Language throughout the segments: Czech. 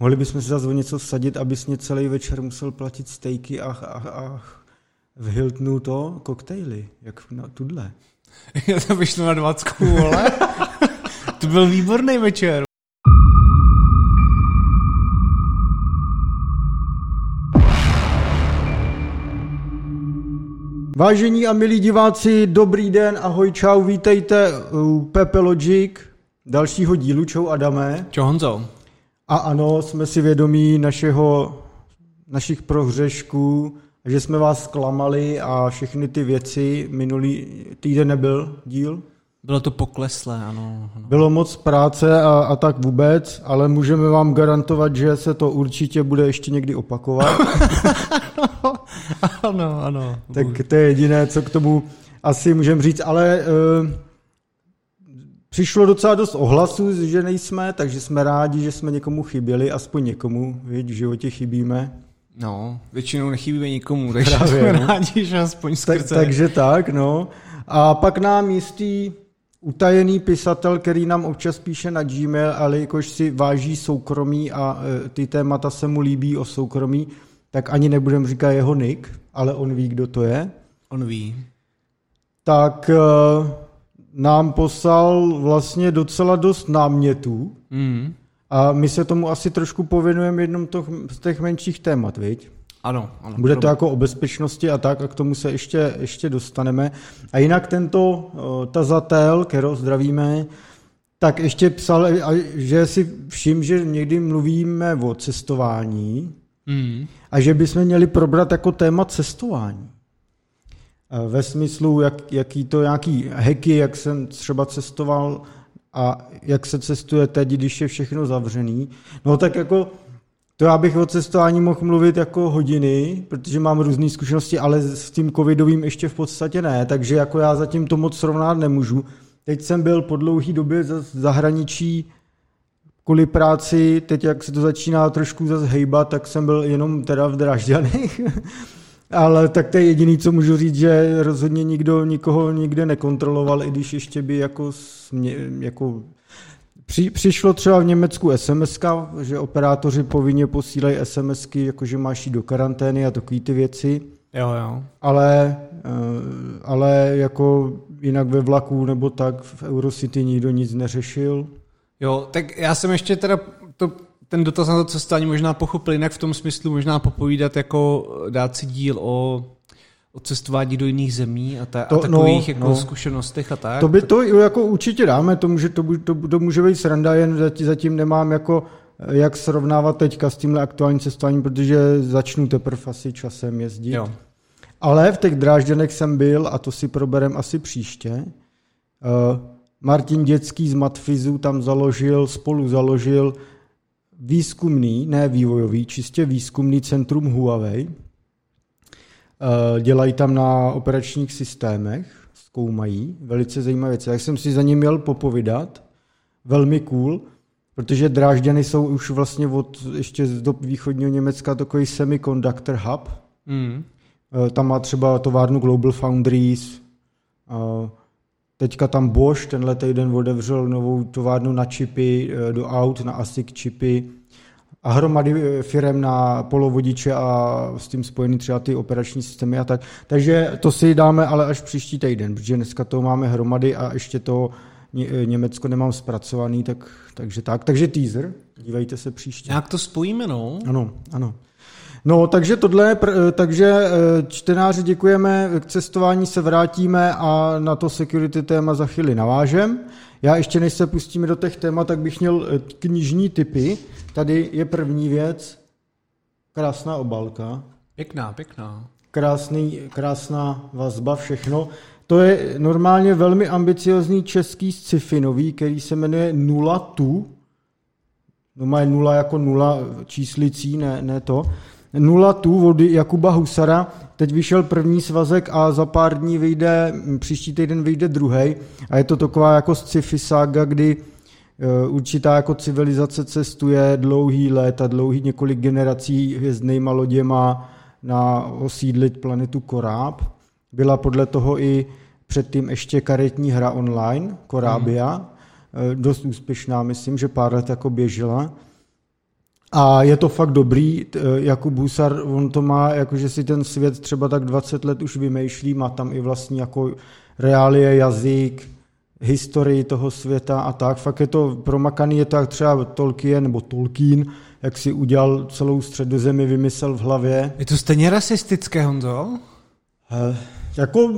Mohli bychom si zase o něco vsadit, abys mě celý večer musel platit stejky a, a, a v Hiltonu to koktejly, jak na tudle. Já to vyšlo na dvacku, vole. to byl výborný večer. Vážení a milí diváci, dobrý den, ahoj, čau, vítejte u Pepe Logic, dalšího dílu, čau Adame. Čau Honzo. A ano, jsme si vědomí našeho, našich prohřešků, že jsme vás zklamali a všechny ty věci. Minulý týden nebyl díl. Bylo to pokleslé, ano. ano. Bylo moc práce a, a tak vůbec, ale můžeme vám garantovat, že se to určitě bude ještě někdy opakovat. ano, ano. tak to je jediné, co k tomu asi můžeme říct, ale uh, přišlo docela dost ohlasů, že nejsme, takže jsme rádi, že jsme někomu chyběli, aspoň někomu, víc, v životě chybíme. No, většinou nechybíme nikomu, takže Právě, jsme no. rádi, že aspoň Tak, skrze. takže tak, no. A pak nám jistý utajený pisatel, který nám občas píše na Gmail, ale jakož si váží soukromí a e, ty témata se mu líbí o soukromí, tak ani nebudem říkat jeho nick, ale on ví, kdo to je. On ví. Tak e, nám poslal vlastně docela dost námětů Mm. a my se tomu asi trošku pověnujeme jednom to, z těch menších témat, viď? Ano, ano. Bude to jako o bezpečnosti a tak, a k tomu se ještě, ještě dostaneme. A jinak tento tazatel, kterou zdravíme, tak ještě psal, že si všim, že někdy mluvíme o cestování Mm. a že bychom měli probrat jako téma cestování. Ve smyslu, jak, jaký to nějaký heky, jak jsem třeba cestoval a jak se cestuje teď, když je všechno zavřený. No tak jako to já bych o cestování mohl mluvit jako hodiny, protože mám různé zkušenosti, ale s tím covidovým ještě v podstatě ne, takže jako já zatím to moc srovnat nemůžu. Teď jsem byl po dlouhé době za- zahraničí kvůli práci, teď jak se to začíná trošku zase hejbat, tak jsem byl jenom teda v Drážďanech. Ale tak to je jediný, co můžu říct, že rozhodně nikdo nikoho nikde nekontroloval, i když ještě by jako, smě, jako při, přišlo třeba v Německu SMS, že operátoři povinně posílají SMSky, jakože máš jít do karantény a takové ty věci, Jo, jo. ale, eh, ale jako jinak ve vlaku nebo tak v Eurocity nikdo nic neřešil. Jo, tak já jsem ještě teda to, ten dotaz na to cestování možná pochopil jinak v tom smyslu možná popovídat jako dát si díl o, o cestování do jiných zemí a, ta, To- a takových no, jako no. zkušenostech a tak. To by to jako určitě dáme, to může, to, to, to může být sranda, jen zatím, nemám jako eh, jak srovnávat teďka s tímhle aktuálním cestováním, protože začnu teprve asi časem jezdit. Jo. Ale v těch Drážďanech jsem byl a to si proberem asi příště. Uh, Martin Dětský z Matfizu tam založil, spolu založil výzkumný, ne vývojový, čistě výzkumný centrum Huawei. Uh, dělají tam na operačních systémech, zkoumají, velice zajímavé věci. Jak jsem si za ním měl popovídat, velmi cool, protože Drážďany jsou už vlastně od ještě z dob východního Německa takový semiconductor hub, Mm. Eh, Tam má třeba továrnu Global Foundries. Teďka tam Bosch tenhle týden otevřel novou továrnu na čipy eh, do aut, na ASIC čipy a hromady eh, firem na polovodiče a s tím spojený třeba ty operační systémy a tak. Takže to si dáme ale až příští týden, protože dneska to máme hromady a ještě to eh, Německo nemám zpracovaný, tak, takže tak. Takže teaser, dívejte se příště. Nějak to spojíme, no. Ano, ano. No, takže tohle, pr- takže eh, čtenáři děkujeme, k cestování se vrátíme a na to security téma za chvíli navážem. Já ještě než se pustíme do těch témat, tak bych měl eh, knižní typy. Tady je první věc, krásná obálka, Pěkná, pěkná. krásný, krásná vazba, všechno. To je normálně velmi ambiciozní český sci-fi nový, který se jmenuje Nula Tu. No má nula jako nula číslicí, ne, ne to. Nula Tu od Jakuba Husara. Teď vyšel první svazek a za pár dní vyjde, m, příští týden vyjde druhý. A je to taková jako sci-fi saga, kdy eh, určitá jako civilizace cestuje dlouhý let a dlouhý několik generací hvězdnejma loděma na osídlit planetu Koráb. Byla podle toho i předtím ještě karetní hra online, Korábia, hmm. dost úspěšná, myslím, že pár let jako běžela. A je to fakt dobrý, Jakub Husar, on to má, jakože si ten svět třeba tak 20 let už vymýšlí, má tam i vlastní jako reálie, jazyk, historii toho světa a tak. Fakt je to promakaný, je to jak třeba Tolkien nebo Tolkien, jak si udělal celou středozemi, vymyslel v hlavě. Je to stejně rasistické, Honzo? He, jako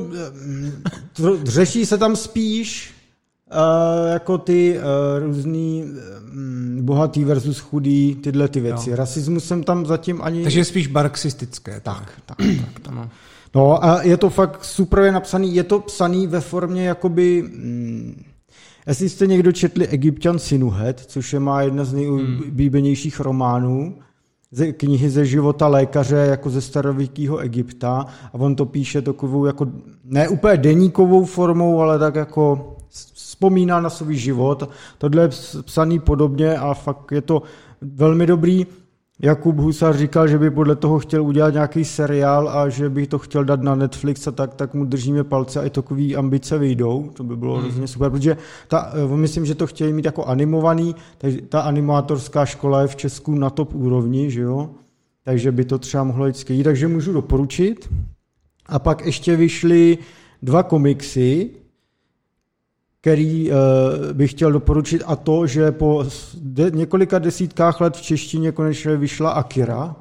řeší se tam spíš uh, jako ty uh, různý um, bohatý versus chudý, tyhle ty věci. Jo. Rasismus jsem tam zatím ani... Takže spíš marxistické. Tak, tak, tak. tak. No. no a je to fakt super je napsaný, je to psaný ve formě jakoby... Mm, jestli jste někdo četli Egyptian Sinuhet, což je má jedna z nejoblíbenějších románů, ze knihy ze života lékaře jako ze starověkého Egypta a on to píše takovou jako ne úplně deníkovou formou, ale tak jako vzpomíná na svůj život. Tohle je psaný podobně a fakt je to velmi dobrý. Jakub Husar říkal, že by podle toho chtěl udělat nějaký seriál a že by to chtěl dát na Netflix a tak, tak mu držíme palce a i takový ambice vyjdou. To by bylo mm. hrozně super, protože ta, eh, myslím, že to chtějí mít jako animovaný, takže ta animátorská škola je v Česku na top úrovni, že jo? Takže by to třeba mohlo jít skvělý, takže můžu doporučit. A pak ještě vyšly dva komiksy, který uh, bych chtěl doporučit a to, že po několika desítkách let v češtině konečně vyšla Akira,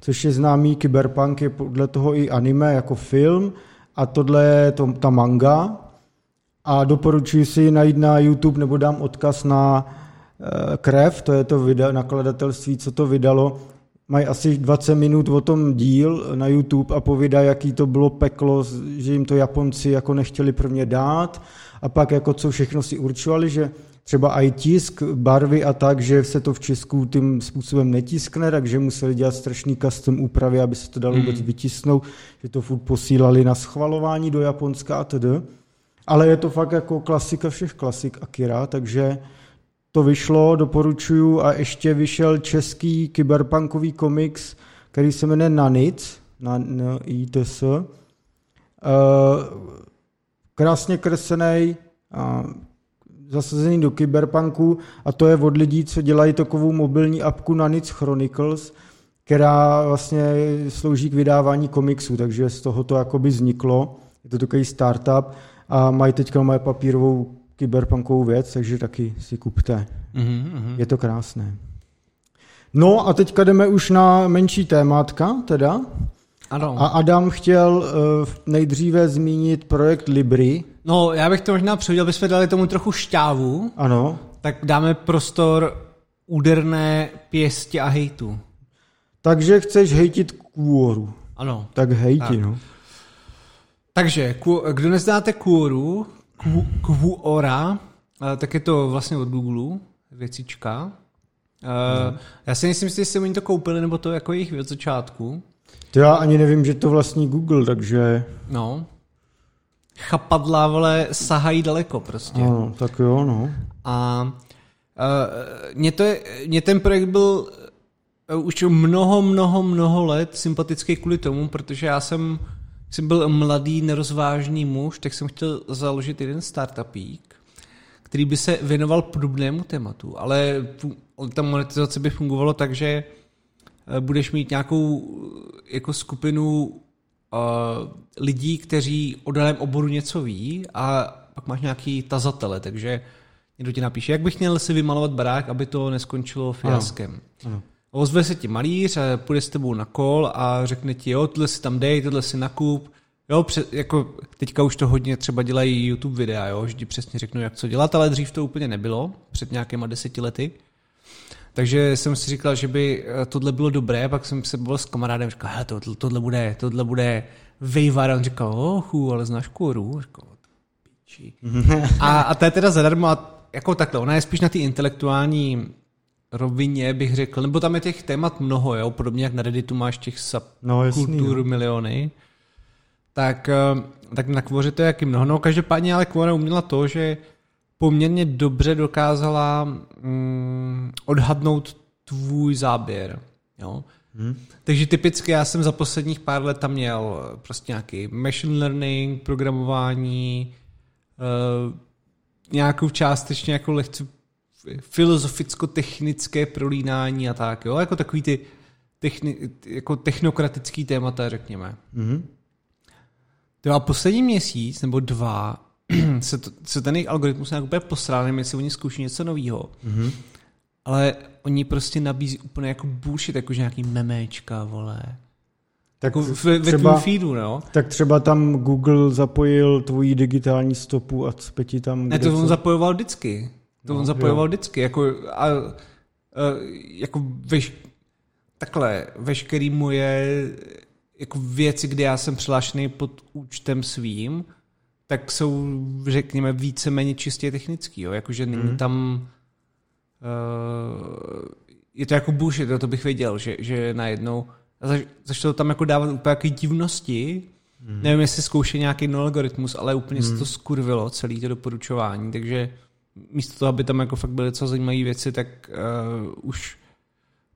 což je známý kyberpunk, je podle toho i anime jako film a tohle je to, ta manga. A doporučuji si najít na YouTube nebo dám odkaz na uh, Krev, to je to video, nakladatelství, co to vydalo, mají asi 20 minut o tom díl na YouTube a povídají, jaký to bylo peklo, že jim to Japonci jako nechtěli prvně dát a pak jako co všechno si určovali, že třeba i tisk, barvy a tak, že se to v Česku tím způsobem netiskne, takže museli dělat strašný custom úpravy, aby se to dalo vůbec mm. vytisnout, že to furt posílali na schvalování do Japonska a tedy. Ale je to fakt jako klasika všech klasik Akira, takže to vyšlo, doporučuju a ještě vyšel český kyberpunkový komiks, který se jmenuje Nanic, na, na ITS. Uh, krásně kreslený, zasazený do kyberpunku a to je od lidí, co dělají takovou mobilní apku na Nic Chronicles, která vlastně slouží k vydávání komiksů, takže z toho to jakoby vzniklo. Je to takový startup a mají teďka mají papírovou kyberpunkovou věc, takže taky si kupte. Mm-hmm. Je to krásné. No a teďka jdeme už na menší témátka, teda. Ano. A Adam chtěl uh, nejdříve zmínit projekt Libry. No, já bych to možná přehodil, bychom dali tomu trochu šťávu. Ano. Tak dáme prostor úderné pěstě a hejtu. Takže chceš hejtit kůru. Ano. Tak hejti, tak. no. Takže, kdo neznáte kůru, Quora, eh, tak je to vlastně od Google, věcička. Hmm. Já si myslím, jestli oni to koupili, nebo to jako jejich od začátku. To já ani nevím, že to vlastní Google, takže... No. Chapadla, vole, sahají daleko prostě. No, tak jo, no. A uh, mě, to je, mě ten projekt byl uh, už mnoho, mnoho, mnoho let sympatický kvůli tomu, protože já jsem, jsem byl mladý, nerozvážný muž, tak jsem chtěl založit jeden startupík, který by se věnoval podobnému tématu, ale ta monetizace by fungovalo tak, že budeš mít nějakou eh, jako skupinu uh, lidí, kteří o daném oboru něco ví a pak máš nějaký tazatele, takže někdo ti napíše, jak bych měl si vymalovat barák, aby to neskončilo fiaskem. Ano. Ano. Ozve se ti malíř, půjde s tebou na kol a řekne ti, jo, tohle si tam dej, tohle si nakup. Jo, před, jako teďka už to hodně třeba dělají YouTube videa, jo, že ti přesně řeknu, jak co dělat, ale dřív to úplně nebylo, před nějakýma deseti lety. Takže jsem si říkal, že by eh, tohle bylo dobré, pak jsem se byl s kamarádem, říkal, hele, to, tohle bude, tohle bude vejvar, on říkal, ochu, ale znáš kůru? Říkal, a, a to je teda zadarmo, a jako takhle, ona je spíš na té intelektuální rovině, bych řekl, nebo tam je těch témat mnoho, jo, podobně jak na Redditu máš těch subkultur no, miliony, tak, eh, tak na Kvoře to je jaký mnoho. No, každopádně ale Kvora uměla to, že poměrně dobře dokázala mm, odhadnout tvůj záběr. Jo? Hmm. Takže typicky já jsem za posledních pár let tam měl prostě nějaký machine learning, programování, uh, nějakou částečně jako lehce filozoficko-technické prolínání a tak, jo, jako takový ty techni, jako technokratický témata, řekněme. Mm-hmm. To a poslední měsíc nebo dva se, to, se ten jejich algoritmus nějak úplně posrál, nevím, jestli oni zkouší něco nového. Mm-hmm. Ale oni prostě nabízí úplně jako bullshit, jakože nějaký memečka, vole. Tak jako ve, ve třeba, feedu, no. Tak třeba tam Google zapojil tvoji digitální stopu a zpěti tam... Ne, to co? on zapojoval vždycky. To no, on zapojoval jo. vždycky. Jako, a, a, jako veš, takhle, veškerý moje jako věci, kde já jsem přihlášený pod účtem svým, tak jsou, řekněme, víceméně čistě technický, jo? jakože není mm. tam uh, je to jako bullshit, to bych věděl, že, že najednou zač, začalo tam jako dávat úplně jaký divnosti, mm. nevím, jestli zkoušel nějaký no algoritmus, ale úplně mm. se to skurvilo, celý to doporučování, takže místo toho, aby tam jako fakt byly co zajímavé věci, tak uh, už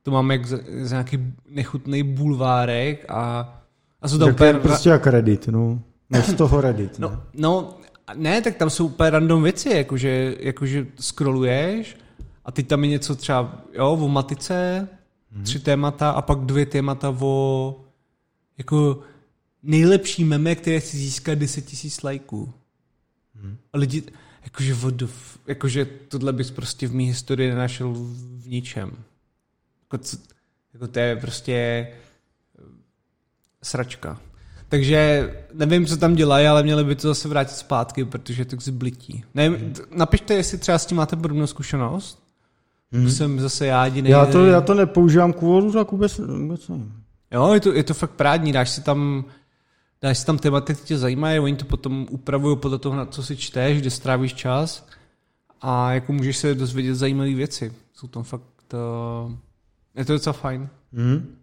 to máme jak z, z nějaký nechutný bulvárek a, a jsou tam úplně... prostě jak Reddit, no. No z toho Reddit, no, ne? No, ne, tak tam jsou úplně random věci, jakože, jakože scrolluješ a teď tam je něco třeba, jo, o matice, hmm. tři témata a pak dvě témata o jako nejlepší meme, které si získá 10 tisíc lajků. Hmm. A lidi, jakože, vodu, jakože tohle bys prostě v mý historii nenašel v ničem. Jako, jako to je prostě eh, sračka. Takže nevím, co tam dělají, ale měli by to zase vrátit zpátky, protože to zblití. Nevím, hmm. napište, jestli třeba s tím máte podobnou zkušenost. Hmm. Jsem zase já jediný. Já to, já to nepoužívám kvůli, tak vůbec, vůbec nevím. Jo, je to, je to fakt prádní, dáš si tam dáš si tam tématy, které tě zajímají, oni to potom upravují podle toho, na co si čteš, kde strávíš čas a jako můžeš se dozvědět zajímavé věci. Jsou tam fakt, uh, je to docela fajn. Hmm.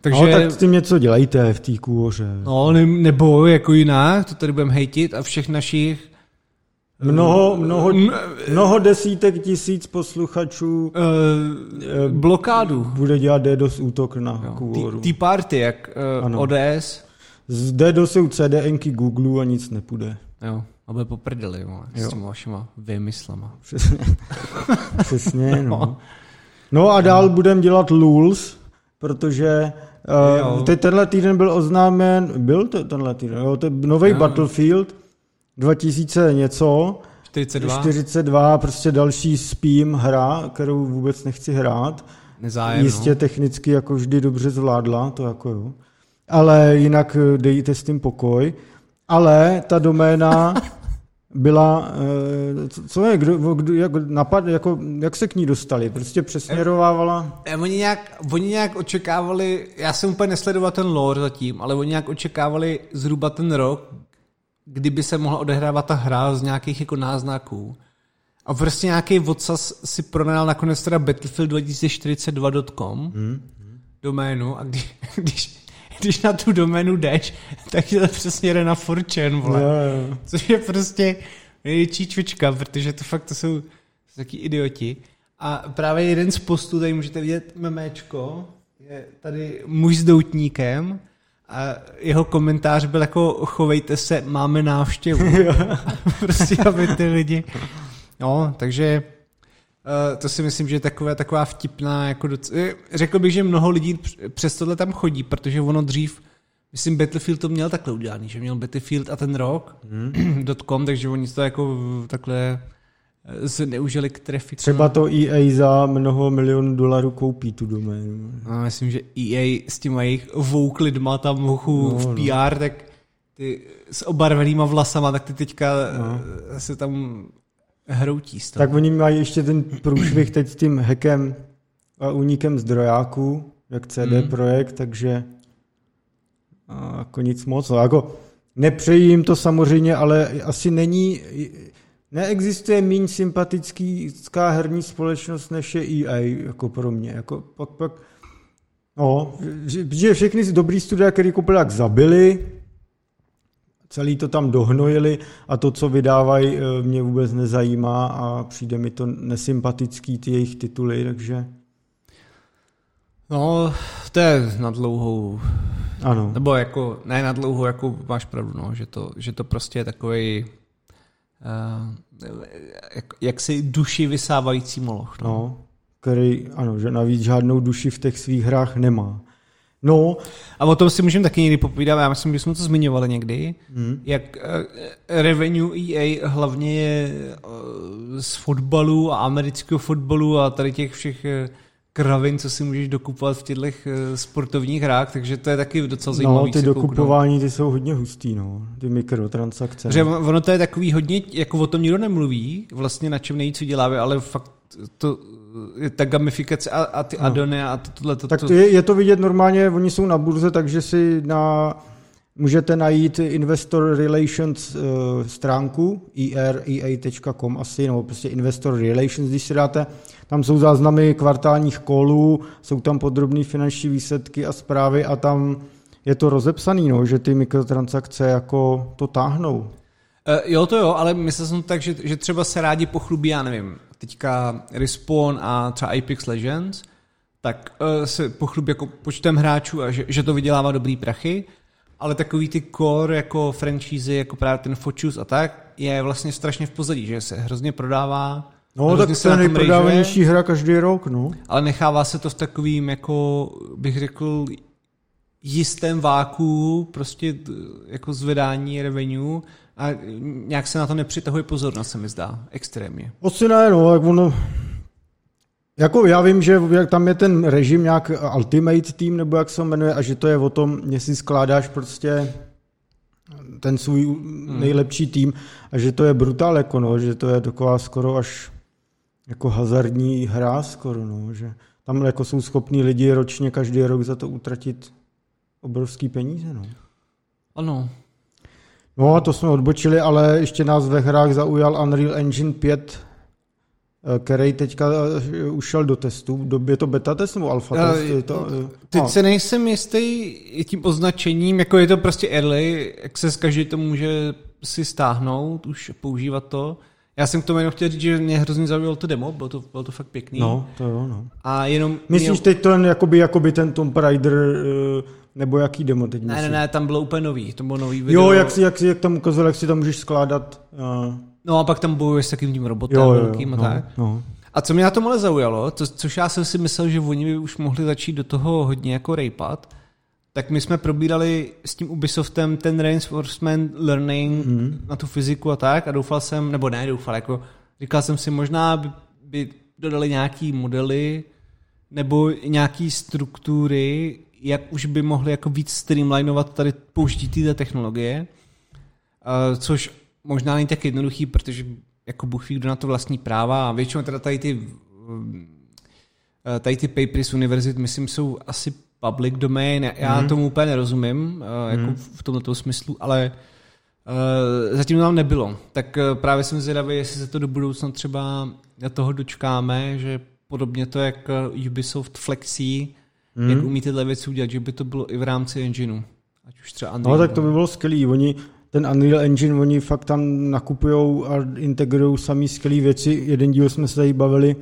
Takže, no, tak s tím něco dělejte v té kůře. No, ne, nebo jako jinak, to tady budeme hejtit a všech našich Mnoho, mnoho, mnoho desítek tisíc posluchačů uh, blokádu. Bude dělat DDoS útok na kůvoru. Tý party, jak uh, ODS. Z DDoSu CDNky Google a nic nepůjde. Jo, a bude poprdeli, jo. s těma vašima vymyslama. Přesně, Přesně no. no a dál budeme dělat LULS, protože uh, teď tenhle týden byl oznámen, byl to tenhle týden, jo, to nový Battlefield, 2000 něco, 42. 42, prostě další spím hra, kterou vůbec nechci hrát. Nezájem, Jistě no. technicky jako vždy dobře zvládla, to jako jo. Ale jinak eh, dejte s tím pokoj. Ale ta doména byla, eh, co je, kdo, kdo, jak, napad, jako, jak se k ní dostali? Prostě přesměrovávala? E, oni, nějak, oni nějak očekávali, já jsem úplně nesledoval ten lore zatím, ale oni nějak očekávali zhruba ten rok, kdyby se mohla odehrávat ta hra z nějakých jako náznaků. A prostě nějaký odsaz si pronajal nakonec teda battlefield2042.com hmm. doménu a když, když, když na tu doménu jdeš, tak je to přesně jde na 4chan, vole. Jo, jo. Což je prostě největší čučka, protože to fakt to jsou, to jsou taky idioti. A právě jeden z postů, tady můžete vidět memečko, je tady muž s doutníkem, a jeho komentář byl jako chovejte se, máme návštěvu. prostě, aby ty lidi... No, takže uh, to si myslím, že je taková, taková vtipná, jako doc... Eh, řekl bych, že mnoho lidí přes tohle tam chodí, protože ono dřív, myslím, Battlefield to měl takhle udělaný, že měl Battlefield a ten rok, hmm. .com, takže oni to jako takhle zneužili k trafiku. Třeba to EA za mnoho milionů dolarů koupí tu doménu. No, myslím, že EA s těma jejich vouk lidma tam mohu no, v PR, no. tak ty s obarvenýma vlasama, tak ty teďka no. se tam hroutí z toho. Tak oni mají ještě ten průšvih teď s tím hackem a únikem zdrojáků, jak CD mm. Projekt, takže a jako nic moc. No, jako nepřeji jim to samozřejmě, ale asi není Neexistuje méně sympatická herní společnost než je EA, jako pro mě. Jako pak, pak, no, že všechny dobrý studia, které koupili, jak zabili, celý to tam dohnojili a to, co vydávají, eh, mě vůbec nezajímá a přijde mi to nesympatický, ty jejich tituly, takže... No, to je na dlouhou... Ano. Nebo jako, ne na dlouhou, jako máš pravdu, no, že to, že to prostě je takový uh, jak, jaksi duši vysávající moloch. No. no, který, ano, že navíc žádnou duši v těch svých hrách nemá. No. A o tom si můžeme taky někdy popovídat, já myslím, že jsme to zmiňovali někdy, hmm. jak uh, revenue EA hlavně je uh, z fotbalu a amerického fotbalu a tady těch všech kravin, co si můžeš dokupovat v těchto sportovních hrách, takže to je taky docela zajímavé. No, ty dokupování ty jsou hodně hustý, no, ty mikrotransakce. Že ono to je takový hodně, jako o tom nikdo nemluví, vlastně na čem nejvíc děláme, ale fakt to, ta gamifikace a, a ty no. adony a tohle. To, tak to... Je, je to vidět normálně, oni jsou na burze, takže si na Můžete najít Investor Relations uh, stránku erea.com asi, nebo prostě Investor Relations, když si dáte. Tam jsou záznamy kvartálních kolů, jsou tam podrobné finanční výsledky a zprávy a tam je to rozepsaný, no, že ty mikrotransakce jako to táhnou. Uh, jo, to jo, ale myslel jsem tak, že, že třeba se rádi pochlubí, já nevím, teďka Respawn a třeba Apex Legends, tak uh, se pochlubí jako počtem hráčů a že, že to vydělává dobrý prachy, ale takový ty core jako franchise, jako právě ten Fochus a tak, je vlastně strašně v pozadí, že se hrozně prodává. No, tak to je nejprodávanější hra každý rok, no. Ale nechává se to v takovým, jako bych řekl, jistém váku, prostě jako zvedání revenue a nějak se na to nepřitahuje pozornost, se mi zdá, extrémně. Asi ne, no, jak ono, jako já vím, že tam je ten režim nějak Ultimate Team, nebo jak se jmenuje, a že to je o tom, jestli skládáš prostě ten svůj hmm. nejlepší tým a že to je brutál, jako no, že to je taková skoro až jako hazardní hra skoro, no, že tam jako jsou schopní lidi ročně každý rok za to utratit obrovský peníze, no. Ano. No, to jsme odbočili, ale ještě nás ve hrách zaujal Unreal Engine 5 Eh, který teďka eh, ušel do testu. Je to beta test nebo alfa test? Je to, eh, teď no. se nejsem jistý tím označením, jako je to prostě early access, každý to může si stáhnout, už používat to. Já jsem k tomu jenom chtěl říct, že mě hrozně zaujalo to demo, bylo to, bylo to fakt pěkný. No, to jo, no. A jenom... Myslíš měl... teď ten, jakoby, jakoby ten Tomb Raider, nebo jaký demo teď myslíš? Ne, ne, ne, tam bylo úplně nový, to bylo nový video. Jo, jak, si, jak, si, jak tam ukazoval, jak si tam můžeš skládat... Uh... No a pak tam bojuješ s takým tím robotem jo, jo, velkým a no, tak. No. A co mě na tom ale zaujalo, to, což já jsem si myslel, že oni by už mohli začít do toho hodně jako rejpat, tak my jsme probírali s tím Ubisoftem ten reinforcement learning mm. na tu fyziku a tak a doufal jsem, nebo ne doufal, jako říkal jsem si možná by, by dodali nějaký modely nebo nějaký struktury, jak už by mohli jako víc streamlinovat tady použití té technologie, uh, což možná není tak jednoduchý, protože jako Bůh ví, kdo na to vlastní práva a většinou teda tady ty eh, tady ty papery z univerzit, myslím, jsou asi public domain. Já mm. tomu úplně nerozumím, mm. jako mhm. v tomto smyslu, ale uh, zatím tam nebylo. Tak uh, právě jsem zvědavý, jestli se to do budoucna třeba toho dočkáme, že podobně to jak Ubisoft Flexi, mm. jak umí tyhle věci udělat, že by to bylo i v rámci engineu. Ať už třeba Unreal. No tak to by bylo skvělé. Oni ten Unreal Engine, oni fakt tam nakupují a integrují samý skvělé věci. Jeden díl jsme se tady bavili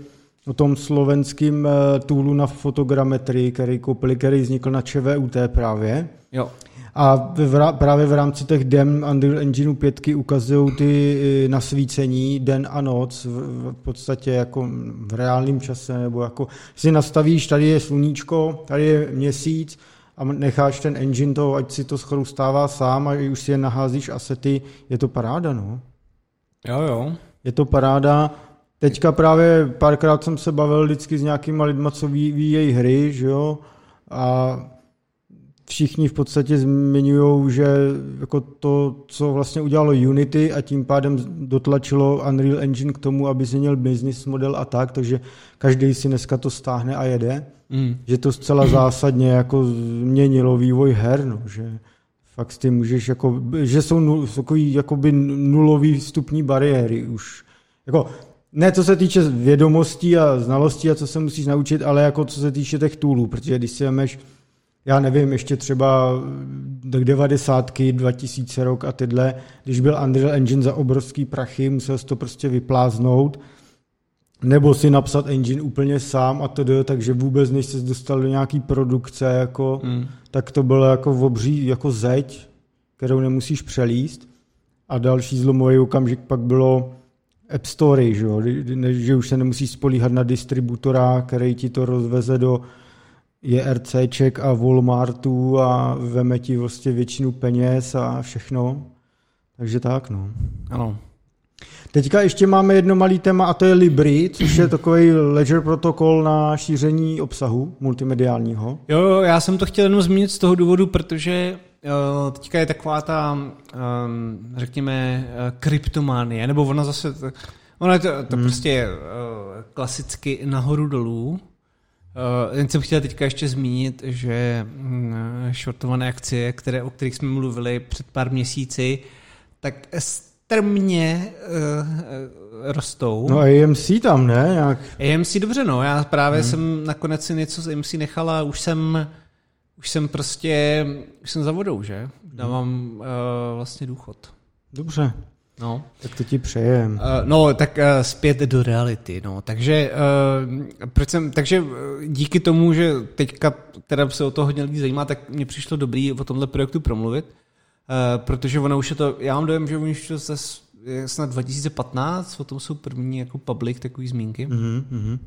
o tom slovenském eh, toolu na fotogrametrii, který koupili, který vznikl na ČVUT právě. Jo. A v, právě v rámci těch dem Unreal Engineu 5 ukazují ty eh, nasvícení den a noc v, v podstatě jako v reálném čase, nebo jako si nastavíš, tady je sluníčko, tady je měsíc, a necháš ten engine to, ať si to schrustává sám a už si je naházíš asety, je to paráda, no. Jo, jo. Je to paráda. Teďka právě párkrát jsem se bavil vždycky s nějakýma lidma, co vyvíjejí hry, že jo, a všichni v podstatě zmiňují, že jako to, co vlastně udělalo Unity a tím pádem dotlačilo Unreal Engine k tomu, aby změnil business model a tak, takže každý si dneska to stáhne a jede. Mm. Že to zcela zásadně jako změnilo vývoj her, no, že fakt tím můžeš, jako, že jsou nul, takový jakoby nulový vstupní bariéry už. Jako, ne co se týče vědomostí a znalostí a co se musíš naučit, ale jako co se týče těch toolů, protože když si vemeš, já nevím, ještě třeba do 90. 2000 rok a tyhle, když byl Unreal Engine za obrovský prachy, musel to prostě vypláznout, nebo si napsat engine úplně sám a to takže vůbec než se dostal do nějaký produkce, jako, mm. tak to bylo jako v obří, jako zeď, kterou nemusíš přelíst. a další zlomový okamžik pak bylo App Store, že, jo? že už se nemusí spolíhat na distributora, který ti to rozveze do JRCček a Walmartu a veme ti vlastně většinu peněz a všechno. Takže tak, no. Ano. Teďka ještě máme jedno malý téma a to je Libri, což je takový ledger protokol na šíření obsahu multimediálního. Jo, jo, já jsem to chtěl jenom zmínit z toho důvodu, protože uh, teďka je taková ta, um, řekněme, uh, kryptománie, nebo ona zase, ona je to, to hmm. prostě klasicky nahoru dolů. Uh, jen jsem chtěl teďka ještě zmínit, že uh, shortované akcie, které, o kterých jsme mluvili před pár měsíci, tak strmě uh, rostou. No AMC tam, ne? Jak... AMC dobře, no. Já právě hmm. jsem nakonec si něco z AMC nechala, už jsem už jsem prostě, už jsem za vodou, že? Dávám uh, vlastně důchod. Dobře. No. Tak to ti přejem. Uh, no, tak uh, zpět do reality, no. Takže, uh, proč jsem, takže díky tomu, že teďka teda se o to hodně lidí zajímá, tak mě přišlo dobrý o tomhle projektu promluvit, uh, protože ono už je to, já mám dojem, že už to se snad 2015, o tom jsou první jako public takový zmínky. Mm-hmm.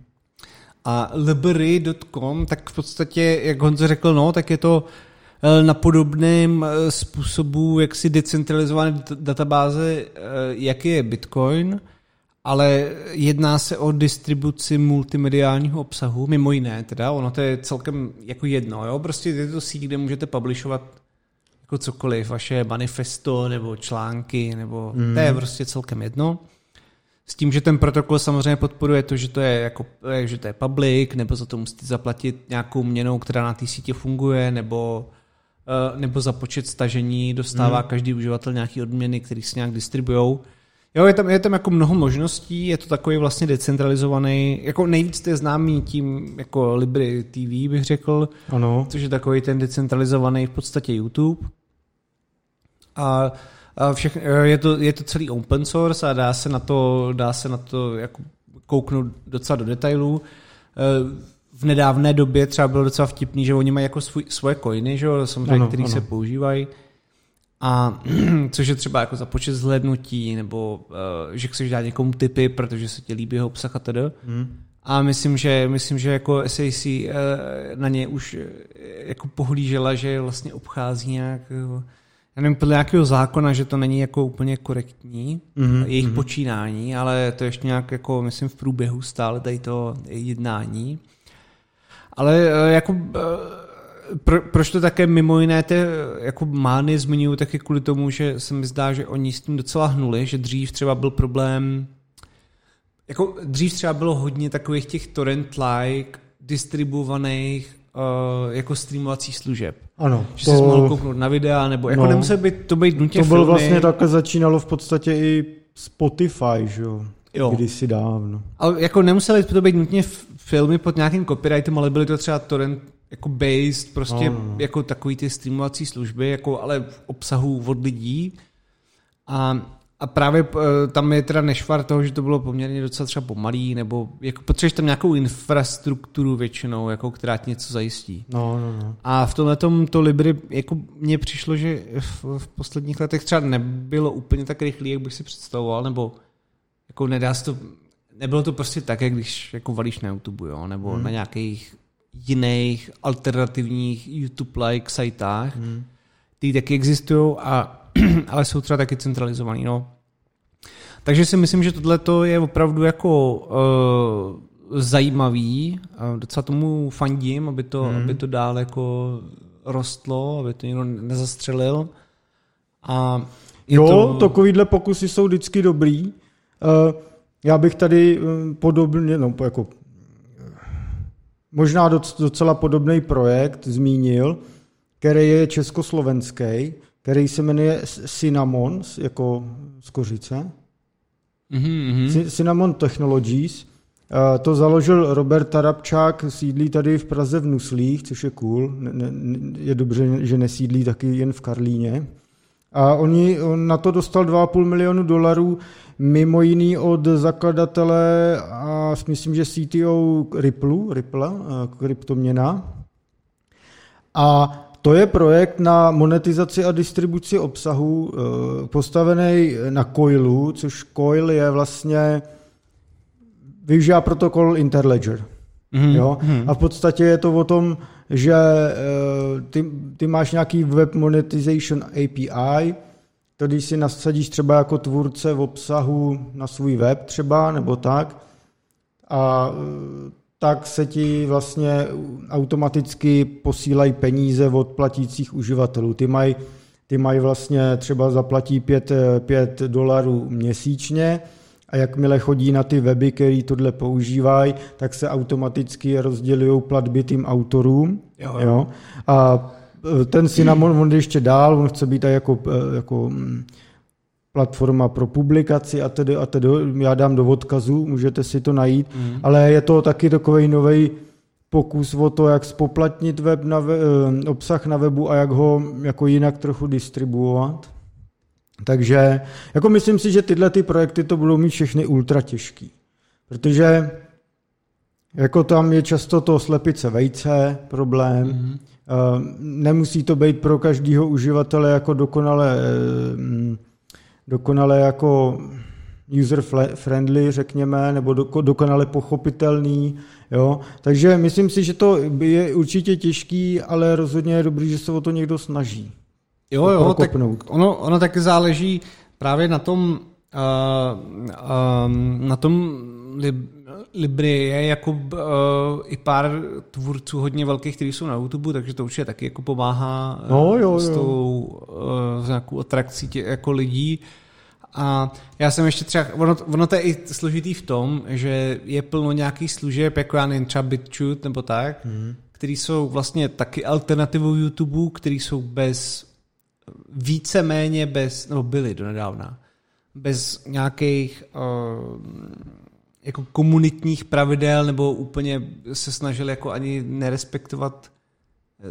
A libry.com, tak v podstatě, jak Honzo řekl, no, tak je to eh, na podobném eh, způsobu jaksi decentralizované databáze, eh, jak je Bitcoin, ale jedná se o distribuci multimediálního obsahu, mimo jiné teda, ono to je celkem jako jedno, jo, prostě je to síť, kde můžete publishovat jako cokoliv, vaše manifesto nebo články, nebo mm. to je prostě celkem jedno. S tím, že ten protokol samozřejmě podporuje to, že to je, jako, že to je public, nebo za to musíte zaplatit nějakou měnou, která na té sítě funguje, nebo, eh, nebo za počet stažení dostává hmm. každý uživatel nějaký odměny, který se nějak distribujou. Jo, je tam, je tam jako mnoho možností, je to takový vlastně decentralizovaný, jako nejvíc je známý tím jako Libry TV, bych řekl, ano. což je takový ten decentralizovaný v podstatě YouTube. A Všechno, eh, je, to, je to celý open source a dá se na to, dá se na to jako kouknout docela do detailů. Eh, v nedávné době třeba bylo docela vtipný, že oni mají jako svůj, svoje coiny, že samozřejmě, které se používají. A což je třeba jako za počet zhlednutí, nebo uh, že chceš dát někomu typy, protože se ti líbí jeho obsah a tedy. Hmm. A myslím, že, myslím, že jako SAC uh, na ně už uh, jako pohlížela, že vlastně obchází nějak uh, já nevím, podle nějakého zákona, že to není jako úplně korektní, mm-hmm. jejich mm-hmm. počínání, ale to ještě nějak jako, myslím, v průběhu stále tady to jednání. Ale eh, jako eh, pro, proč to také mimo jiné ty jako mány zmiňují taky kvůli tomu, že se mi zdá, že oni s tím docela hnuli, že dřív třeba byl problém jako dřív třeba bylo hodně takových těch torrent-like distribuovaných uh, jako streamovacích služeb. Ano. Že to... jsi mohl kouknout na videa, nebo jako no, nemusel být to být nutně To bylo filmy. vlastně takhle začínalo v podstatě i Spotify, že jo? Jo. Kdysi dávno. Ale jako nemuseli to být nutně filmy pod nějakým copyrightem, ale byly to třeba torrent jako based, prostě no, no, no. jako takový ty streamovací služby, jako ale v obsahu od lidí. A a právě eh, tam je teda nešvar toho, že to bylo poměrně docela třeba pomalý, nebo jako potřebuješ tam nějakou infrastrukturu většinou, jako která ti něco zajistí. No, no, no. A v tomhle tom to Libry, jako mně přišlo, že v, v posledních letech třeba nebylo úplně tak rychlý, jak bych si představoval, nebo jako nedá se to, nebylo to prostě tak, jak když jako valíš na YouTube, jo, nebo hmm. na nějakých jiných alternativních YouTube-like sajtách, hmm. ty taky existují a ale jsou třeba taky centralizovaný. No. Takže si myslím, že tohle je opravdu jako uh, zajímavý. Uh, docela tomu fandím, aby to, hmm. aby to dál jako rostlo, aby to někdo nezastřelil. A jo, to... takovýhle pokusy jsou vždycky dobrý. Uh, já bych tady um, podobně, no jako možná docela podobný projekt zmínil, který je československý, který se jmenuje Cinnamon, jako z kořice. Mm-hmm. Cinnamon Technologies. To založil Robert Tarabčák, sídlí tady v Praze v Nuslích, což je cool. Je dobře, že nesídlí taky jen v Karlíně. A oni, on na to dostal 2,5 milionu dolarů, mimo jiný od zakladatele a myslím, že CTO Ripple, Ripple, kryptoměna. A to je projekt na monetizaci a distribuci obsahu eh, postavený na Coilu, což Coil je vlastně využívá protokol Interledger. Mm-hmm. Jo? Mm-hmm. A v podstatě je to o tom, že uh, ty, ty máš nějaký web monetization API, to když si nasadíš třeba jako tvůrce v obsahu na svůj web třeba, nebo tak, a uh, tak se ti vlastně automaticky posílají peníze od platících uživatelů. Ty mají ty mají vlastně třeba zaplatí 5, 5 dolarů měsíčně a jakmile chodí na ty weby, které tohle používají, tak se automaticky rozdělují platby tým autorům. Jo, jo. Jo? A e, ten Cinnamon, on jde ještě dál, on chce být i jako, e, jako mm, platforma pro publikaci a tedy a tedy. Já dám do odkazu, můžete si to najít, mm. ale je to taky takový nový pokus o to, jak spoplatnit web na we, e, obsah na webu a jak ho jako jinak trochu distribuovat. Takže jako myslím si, že tyhle ty projekty to budou mít všechny ultra těžký. Protože jako tam je často to slepice vejce problém, mm-hmm. nemusí to být pro každého uživatele jako dokonale, eh, dokonale jako user friendly, řekněme, nebo dokonale pochopitelný. Jo? Takže myslím si, že to je určitě těžký, ale rozhodně je dobrý, že se o to někdo snaží. Jo, jo, tak ono, ono taky záleží právě na tom, uh, uh, na tom lib, Libry je jako uh, i pár tvůrců hodně velkých, kteří jsou na YouTube, takže to určitě taky jako pomáhá uh, no, jo, jo. s tou uh, nějakou atrakcí tě, jako lidí. A já jsem ještě třeba, ono, ono to je i složitý v tom, že je plno nějakých služeb, jako já nevím, třeba BitChute nebo tak, mm. který jsou vlastně taky alternativou YouTube, který jsou bez víceméně bez, nebo byli do nedávna, bez nějakých uh, jako komunitních pravidel nebo úplně se snažili jako ani nerespektovat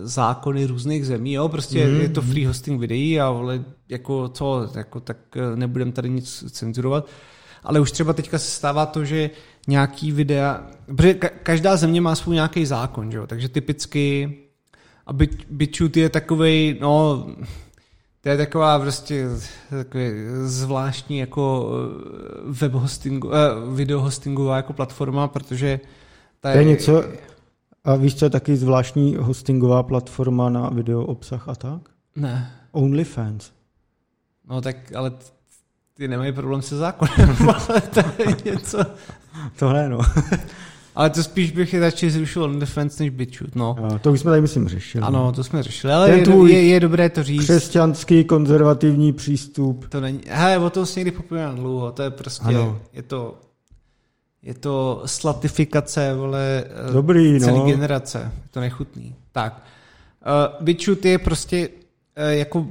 zákony různých zemí, jo, prostě mm. je to free hosting videí a vole, jako co, jako tak eh, nebudem tady nic cenzurovat, ale už třeba teďka se stává to, že nějaký videa, protože každá země má svůj nějaký zákon, že jo, takže typicky a BitChute je takovej, no, to je taková prostě takový zvláštní jako eh, web hostingu, eh, video hostingová jako platforma, protože ta je, to je něco, a víš, co je taky zvláštní hostingová platforma na video obsah a tak? Ne. OnlyFans. No tak, ale ty nemají problém se zákonem, ale to je něco... Tohle no. Ale to spíš bych je radši zrušil on defense než BitChute, no. To už jsme tady, myslím, řešili. Ano, to jsme řešili, ale je, je, je, dobré to říct. Křesťanský konzervativní přístup. To není, hele, o tom se někdy popíjám dlouho, to je prostě, ano. je to, je to slatifikace, vole, eh, Dobrý, celý no. generace, je to nechutný. Tak, uh, BitChute je prostě, uh, jako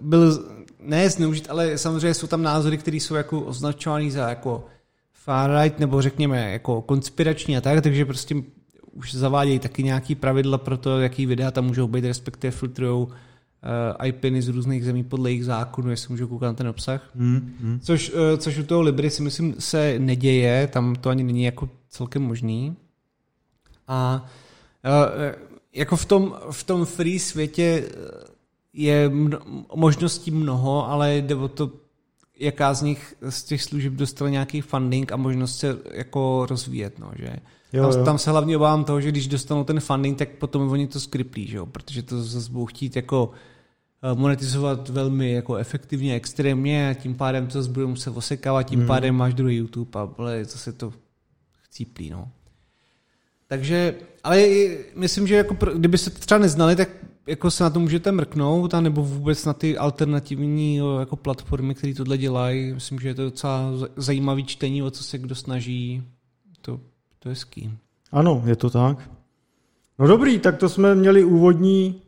byl, ne zneužit, ale samozřejmě jsou tam názory, které jsou jako označované za jako far right, nebo řekněme jako konspirační a tak, takže prostě už zavádějí taky nějaký pravidla pro to, jaký videa tam můžou být, respektive filtrují uh, IPiny z různých zemí podle jejich zákonů, jestli můžou koukat na ten obsah. Hmm, hmm. Což, uh, což u toho Libry si myslím se neděje, tam to ani není jako celkem možný. A uh, jako v tom, v tom free světě je mno, možností mnoho, ale jde o to jaká z nich, z těch služeb dostala nějaký funding a možnost se jako rozvíjet, no, že jo, tam, jo. tam se hlavně obávám toho, že když dostanou ten funding, tak potom oni to skriplí, že jo, protože to zase budou chtít jako eh, monetizovat velmi jako efektivně, extrémně a tím pádem to zase budou muset osekávat, tím hmm. pádem máš druhý YouTube a ale zase to chcíplí, no. Takže, ale myslím, že jako, kdyby se to třeba neznali, tak jako se na to můžete mrknout, a nebo vůbec na ty alternativní jako platformy, které tohle dělají. Myslím, že je to docela zajímavý čtení, o co se kdo snaží. To, to je ský. Ano, je to tak. No dobrý, tak to jsme měli úvodní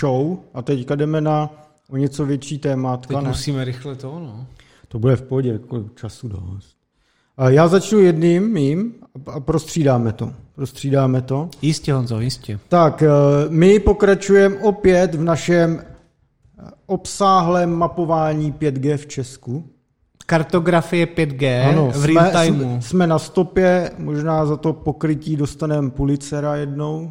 show a teďka jdeme na o něco větší témat. Teď ne? musíme rychle to, no. To bude v pohodě, jako času dost. Já začnu jedním mým a prostřídáme to. Prostřídáme to. Jistě, Honzo, jistě. Tak, eh, my pokračujeme opět v našem eh, obsáhlém mapování 5G v Česku. Kartografie 5G ano, v real timeu. Jsme, jsme na stopě, možná za to pokrytí dostaneme policera jednou.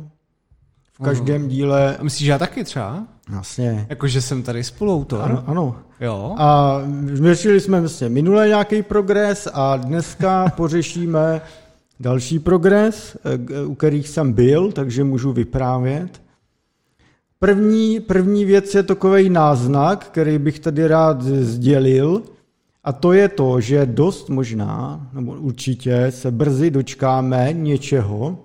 Každém díle... A myslíš, že já taky třeba? Jasně. Jakože jsem tady spoluautor? Ano, ano. Jo. A řešili jsme vlastně minule nějaký progres a dneska pořešíme další progres, eh, u kterých jsem byl, takže můžu vyprávět. První, první věc je takový náznak, který bych tady rád sdělil, a to je to, že dost možná, nebo určitě se brzy dočkáme něčeho,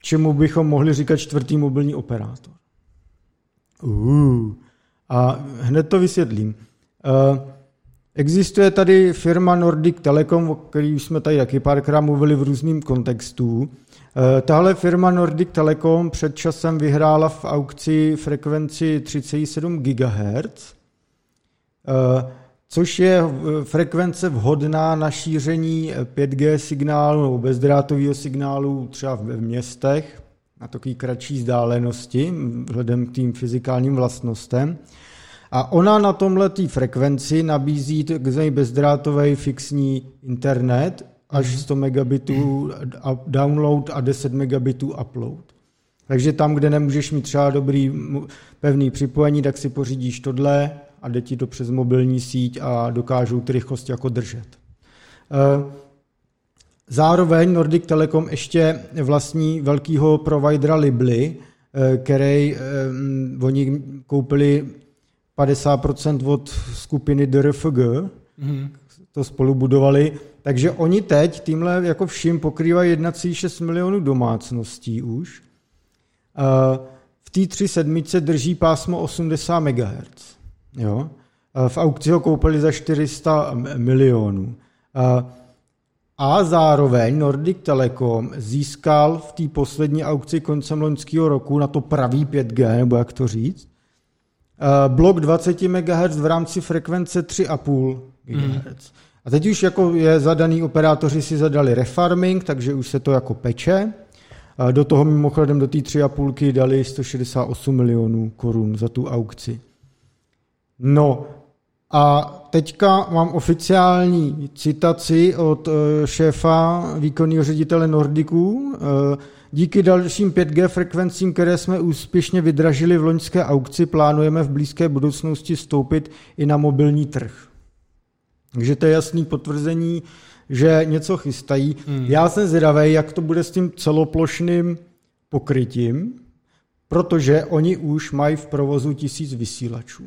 čemu bychom mohli říkat čtvrtý mobilní operátor. Uh, a hned to vysvětlím. Uh, existuje tady firma Nordic Telecom, o které jsme tady taky párkrát mluvili v různým kontextu. Uh, tahle firma Nordic Telecom před časem vyhrála v aukci frekvenci 3,7 GHz. Uh, což je eh, frekvence vhodná na šíření 5G signálu nebo bezdrátového signálu třeba v městech na takové kratší vzdálenosti vzhledem k tým fyzikálním vlastnostem. A ona na tomhle frekvenci nabízí takzvaný bezdrátový fixní internet až 100 megabitů download a 10 megabitů upload. Takže tam, kde nemůžeš mít třeba dobrý pevný připojení, tak si pořídíš tohle a jde ti to přes mobilní síť a dokážou ty rychlosti jako držet. Eh, zároveň Nordic Telecom ještě vlastní velkýho providera Libly, eh, který eh, oni koupili 50% od skupiny DRFG, mm-hmm. to spolu budovali, takže oni teď tímhle jako vším pokrývají 1,6 milionů domácností už. V té tři sedmice drží pásmo 80 MHz. Jo? V aukci ho koupili za 400 milionů. A zároveň Nordic Telecom získal v té poslední aukci koncem loňského roku na to pravý 5G, nebo jak to říct, blok 20 MHz v rámci frekvence 3,5 GHz. Mm. A teď už jako je zadaný, operátoři si zadali refarming, takže už se to jako peče. Do toho mimochodem do té 3,5 dali 168 milionů korun za tu aukci. No a teďka mám oficiální citaci od eh, šéfa výkonného ředitele Nordiku. Eh, díky dalším 5G frekvencím, které jsme úspěšně vydražili v loňské aukci, plánujeme v blízké budoucnosti vstoupit i na mobilní trh. Takže to je jasný potvrzení, že něco chystají. Hmm. Já jsem zvědavý, jak to bude s tím celoplošným pokrytím, protože oni už mají v provozu tisíc vysílačů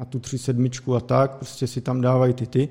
na tu 3.7 a tak, prostě si tam dávají ty ty.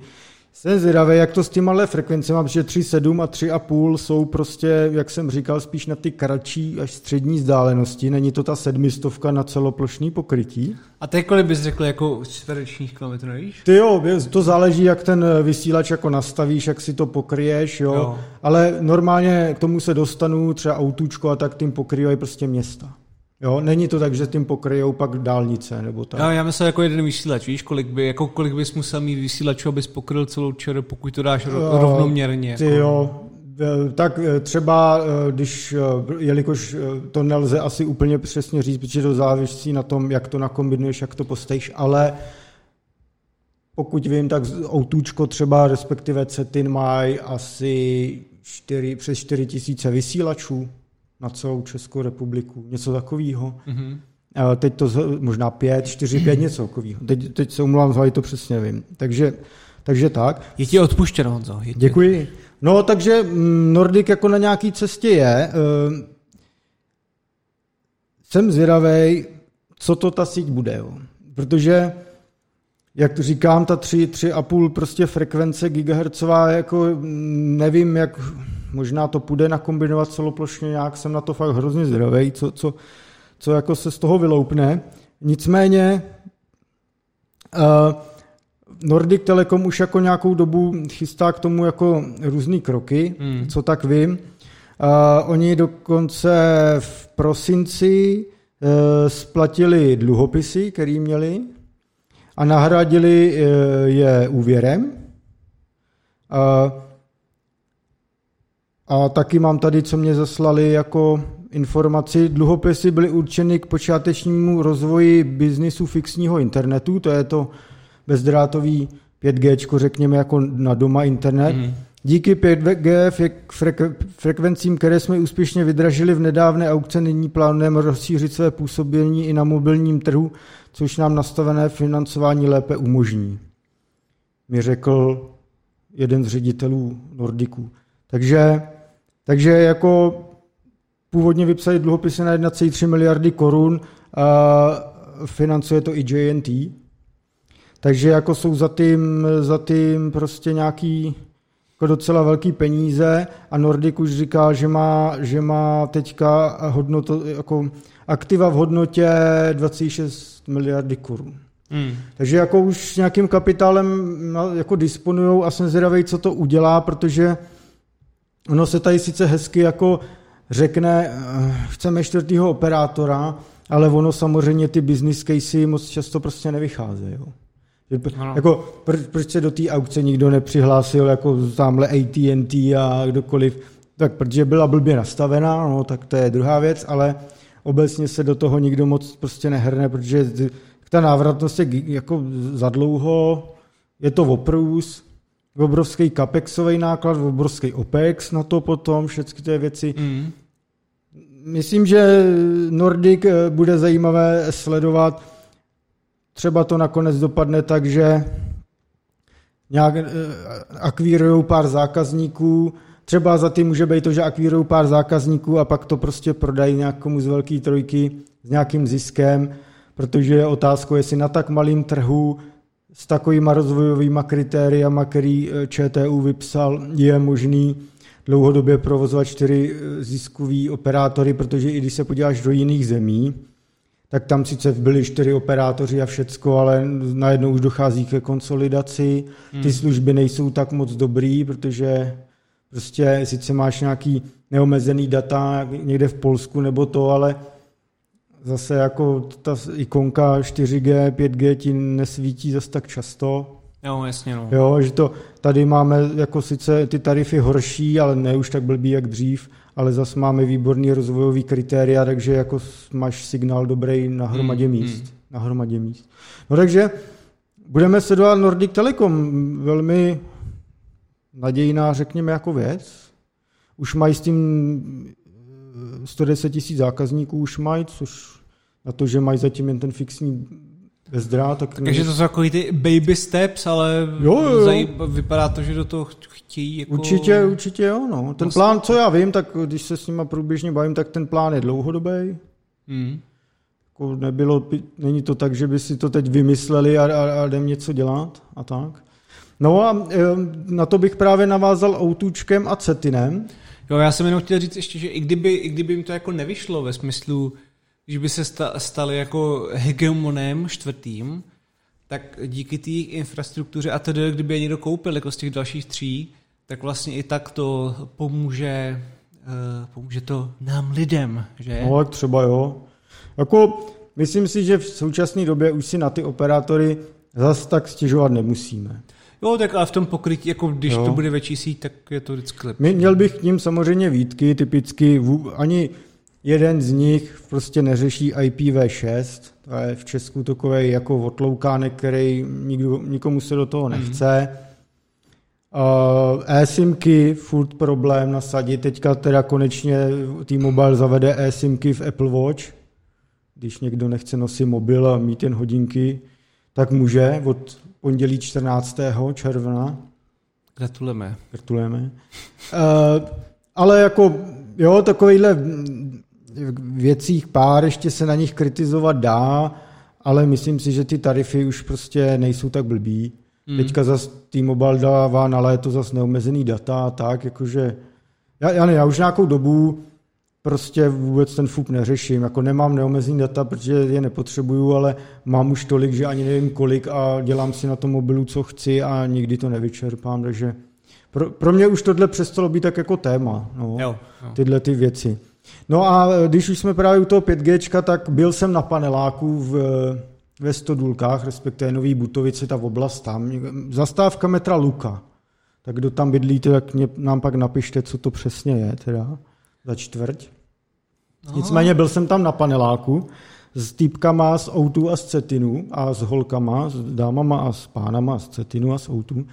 Jsem zvědavý, jak to s těma frekvencemi, protože 3.7 a 3.5 jsou prostě, jak jsem říkal, spíš na ty kratší až střední vzdálenosti. Není to ta sedmistovka na celoplošný pokrytí. A ty kolik bys řekl jako čtverečních kilometrů, víš? Ty jo, to záleží, jak ten vysílač jako nastavíš, jak si to pokryješ, jo. jo. Ale normálně k tomu se dostanu, třeba autůčko a tak tím pokrývají prostě města. Jo, není to tak, že tím pokryjou pak dálnice nebo tak. Já, já myslím jako jeden vysílač, víš, kolik, by, jako kolik bys musel mít vysílačů, abys pokryl celou čer, pokud to dáš ro, rovnoměrně. Ty jako. jo, e, tak e, třeba, e, když, jelikož to nelze asi úplně přesně říct, protože to závisí na tom, jak to nakombinuješ, jak to postavíš, ale pokud vím, tak autůčko třeba, respektive Cetin mají asi 4, přes 4 tisíce vysílačů na celou Českou republiku, něco takového. Mm-hmm. Teď to možná pět, čtyři, pět, něco takového. Teď, teď se umluvám, ale to přesně vím. Takže, takže tak. Je ti odpuštěno, Honzo. Je ti... Děkuji. No, takže mm, Nordic jako na nějaký cestě je. Ehm, jsem zvědavý, co to ta síť bude. Jo. Protože, jak to říkám, ta 3, 3,5 prostě frekvence gigahertzová, jako mm, nevím, jak možná to půjde nakombinovat celoplošně nějak, jsem na to fakt hrozně zdravý, co, co, co jako se z toho vyloupne. Nicméně uh, Nordic Telecom už jako nějakou dobu chystá k tomu jako různé kroky, hmm. co tak vím. Uh, oni dokonce v prosinci uh, splatili dluhopisy, který měli a nahradili uh, je úvěrem. Uh, a taky mám tady, co mě zaslali jako informaci. Dluhopisy byly určeny k počátečnímu rozvoji biznisu fixního internetu, to je to bezdrátový 5G, řekněme, jako na doma internet. Mm. Díky 5G frek- frekvencím, které jsme úspěšně vydražili v nedávné aukce, nyní plánujeme rozšířit své působení i na mobilním trhu, což nám nastavené financování lépe umožní. Mi řekl jeden z ředitelů Nordiků. Takže, takže jako původně vypsali dluhopisy na 1,3 miliardy korun a financuje to i JNT. Takže jako jsou za tím, za tím prostě nějaký jako docela velký peníze a Nordic už říká, že má, že má teďka hodnotu, jako aktiva v hodnotě 26 miliardy korun. Hmm. Takže jako už nějakým kapitálem jako disponují a jsem zvědavý, co to udělá, protože ono se tady sice hezky jako řekne, eh, chceme čtvrtého operátora, ale ono samozřejmě ty business casey moc často prostě nevycházejí. Ano. Jako, proč, proč se do té aukce nikdo nepřihlásil, jako tamhle AT&T a kdokoliv, tak protože byla blbě nastavená, no, tak to je druhá věc, ale obecně se do toho nikdo moc prostě nehrne, protože ta návratnost je jako za dlouho, je to oprůz, obrovský capexový náklad, obrovský OPEX na to potom, všechny ty věci. Mm. Myslím, že Nordic eh, bude zajímavé sledovat. Třeba to nakonec dopadne tak, že nějak eh, akvírují pár zákazníků, třeba za tím může být to, že akvírují pár zákazníků a pak to prostě prodají nějakému z velké trojky s nějakým ziskem, protože je otázkou, jestli na tak malém trhu s takovýma rozvojovými kritériama, který eh, ČTU vypsal, je možný dlouhodobě provozovat čtyři eh, ziskový operátory, protože i když se podíváš do jiných zemí, tak tam sice byli čtyři operátoři a všecko, ale najednou už dochází ke konsolidaci. Ty hmm. služby nejsou tak moc dobrý, protože prostě sice máš nějaký neomezený data někde v Polsku nebo to, ale zase jako ta ikonka 4G, 5G ti nesvítí zase tak často. Jo, jasně, no. Jo, že to, tady máme jako sice ty tarify horší, ale ne už tak blbý jak dřív, ale zase máme výborný rozvojový kritéria, takže jako máš signál dobrý na hromadě mm, míst. Mm. Na hromadě míst. No takže budeme sledovat Nordic Telecom, velmi nadějná, řekněme, jako věc. Už mají s tím 110 tisíc zákazníků, už mají, což na to, že mají zatím jen ten fixní bezdrát. Tak Takže to jsou takový ty baby steps, ale jo, jo. Zajib, vypadá to, že do toho chtějí jako... Určitě, určitě jo. No. Ten vlastně... plán, co já vím, tak když se s nima průběžně bavím, tak ten plán je dlouhodobý. Hmm. Jako nebylo, není to tak, že by si to teď vymysleli a, a, a jdem něco dělat a tak. No a na to bych právě navázal Outučkem a Cetinem. Jo, já jsem jenom chtěl říct ještě, že i kdyby, i kdyby jim to jako nevyšlo ve smyslu, když by se stali jako hegemonem čtvrtým, tak díky té infrastruktuře a tedy, kdyby je někdo koupil jako z těch dalších tří, tak vlastně i tak to pomůže, uh, pomůže to nám lidem, že? No, tak třeba jo. Jako, myslím si, že v současné době už si na ty operátory zase tak stěžovat nemusíme. Jo, tak ale v tom pokrytí, jako když jo. to bude větší síť, tak je to vždycky lepší. Měl bych k ním samozřejmě výtky, typicky ani jeden z nich prostě neřeší IPv6, to je v Česku takový jako otloukánek, který nikdo, nikomu se do toho mhm. nechce. Mm. Uh, e-simky, furt problém nasadit. Teďka teda konečně T-Mobile zavede e-simky v Apple Watch. Když někdo nechce nosit mobil a mít jen hodinky, tak může od pondělí 14. června. Gratulujeme. Gratulujeme. Uh, ale jako, jo, takovýhle věcích pár, ještě se na nich kritizovat dá, ale myslím si, že ty tarify už prostě nejsou tak blbý. Mm. Teďka zase T-Mobile dává na léto zase neomezený data a tak, jakože já, já, ne, já už nějakou dobu prostě vůbec ten FUP neřeším. Jako nemám neomezený data, protože je nepotřebuju, ale mám už tolik, že ani nevím kolik a dělám si na tom mobilu, co chci a nikdy to nevyčerpám, takže pro, pro mě už tohle přestalo být tak jako téma, no, jo, jo. tyhle ty věci. No a když už jsme právě u toho 5G, tak byl jsem na paneláku v, ve Stodulkách, respektive Nový Butovice, ta oblast tam, zastávka metra Luka. Tak kdo tam bydlíte, tak mě, nám pak napište, co to přesně je teda za čtvrť. No. Nicméně byl jsem tam na paneláku s týpkama z Outu a z Cetinu a s holkama, s dámama a s pánama z Cetinu a z Outu.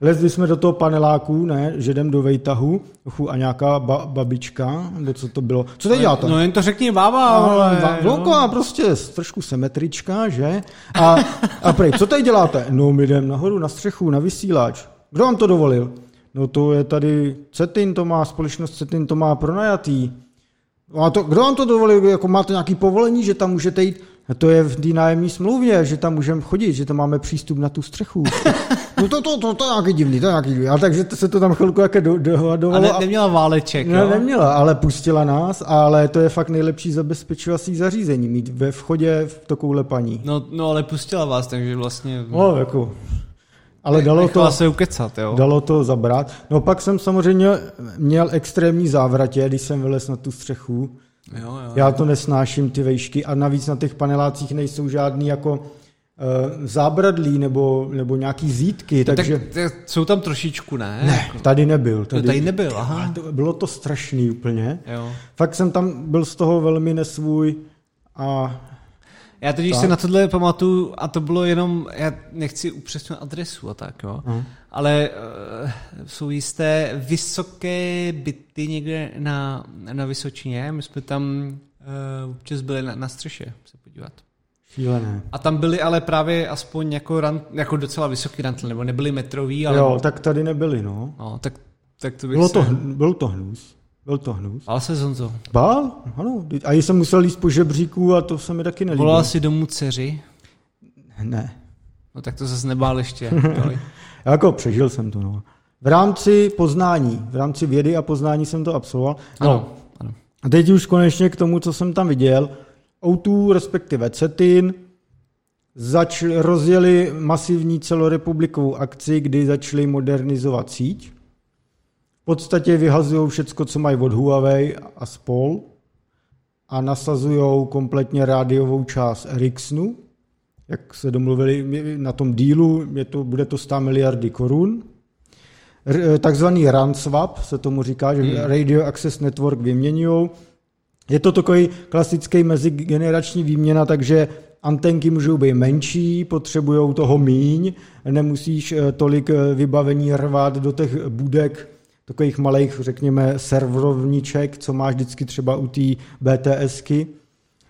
Lezli jsme do toho paneláku, ne, že jdem do vejtahu, a nějaká ba, babička, nebo co to bylo. Co teď děláte? No jen to řekni bába, ale... No, prostě trošku symetrička, že? A, a prej, co teď děláte? No my jdem nahoru na střechu, na vysílač. Kdo vám to dovolil? No to je tady Cetin, to má, společnost Cetin to má pronajatý. No a to, kdo vám to dovolil, jako máte nějaký povolení, že tam můžete jít? A to je v té nájemní smlouvě, že tam můžeme chodit, že tam máme přístup na tu střechu. No to, to, to, to je nějaký divný, to je nějaký divný. A takže to se to tam chvilku jaké do, dohadovalo. A ne, neměla váleček, Ne, neměla, ale pustila nás, ale to je fakt nejlepší zabezpečovací zařízení, mít ve vchodě v takovouhle paní. No, no ale pustila vás, takže vlastně... No, jako... Ale dalo to, se ukecat, jo. dalo to zabrat. No pak jsem samozřejmě měl extrémní závratě, když jsem vylez na tu střechu. Jo, jo, Já to nesnáším, ty vejšky, a navíc na těch panelácích nejsou žádný jako uh, zábradlí nebo, nebo nějaký zítky, no, takže... Tak, tak jsou tam trošičku, ne? Ne, jako... tady nebyl. Tady, tady nebyl, aha. To, bylo to strašný úplně. Jo. Fakt jsem tam byl z toho velmi nesvůj a já teď si na tohle pamatuju, a to bylo jenom, já nechci upřesňovat adresu a tak, jo, hmm. ale uh, jsou jisté vysoké byty někde na, na Vysočině, my jsme tam uh, občas byli na, na střeše se podívat. Šílené. A tam byly ale právě aspoň jako, rant, jako docela vysoký rantl, nebo nebyly metrový, ale... Jo, tak tady nebyly, no. No, tak, tak to bych bylo se... to, byl to hnus. Byl to hnus. Bál se Zonzo. Bál, ano. A jsem musel jít po žebříku a to se mi taky nelíbilo. Volal si domů dceři? Ne. No tak to zase nebál ještě. jako přežil jsem to, no. V rámci poznání, v rámci vědy a poznání jsem to absolvoval. No, ano, ano. A teď už konečně k tomu, co jsem tam viděl. O2, respektive CETIN, zač, rozjeli masivní celorepublikovou akci, kdy začali modernizovat síť podstatě vyhazují všecko, co mají od Huawei a spol a nasazují kompletně rádiovou část Ericssonu, jak se domluvili na tom dílu, je to, bude to 100 miliardy korun. Takzvaný RAN swap se tomu říká, že hmm. Radio Access Network vyměňují. Je to takový klasický mezigenerační výměna, takže antenky můžou být menší, potřebují toho míň, nemusíš eh, tolik eh, vybavení rvat do těch budek takových malých, řekněme, serverovníček, co máš vždycky třeba u té BTSky.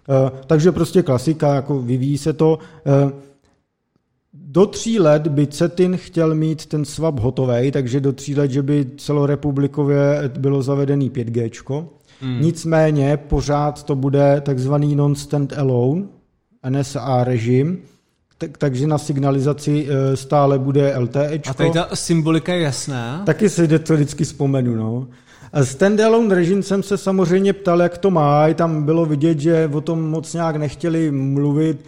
Eh, takže prostě klasika, jako vyvíjí se to. Eh, do tří let by Cetin chtěl mít ten swap hotový, takže do tří let, že by celorepublikově bylo zavedený 5G. Hmm. Nicméně pořád to bude takzvaný non-stand alone, NSA režim, tak, takže na signalizaci eh, stále bude LTE. A tady ta symbolika je jasná. Taky si to vždycky vzpomenu. No. A standalone režim jsem se samozřejmě ptal, jak to má. Tam bylo vidět, že o tom moc nějak nechtěli mluvit,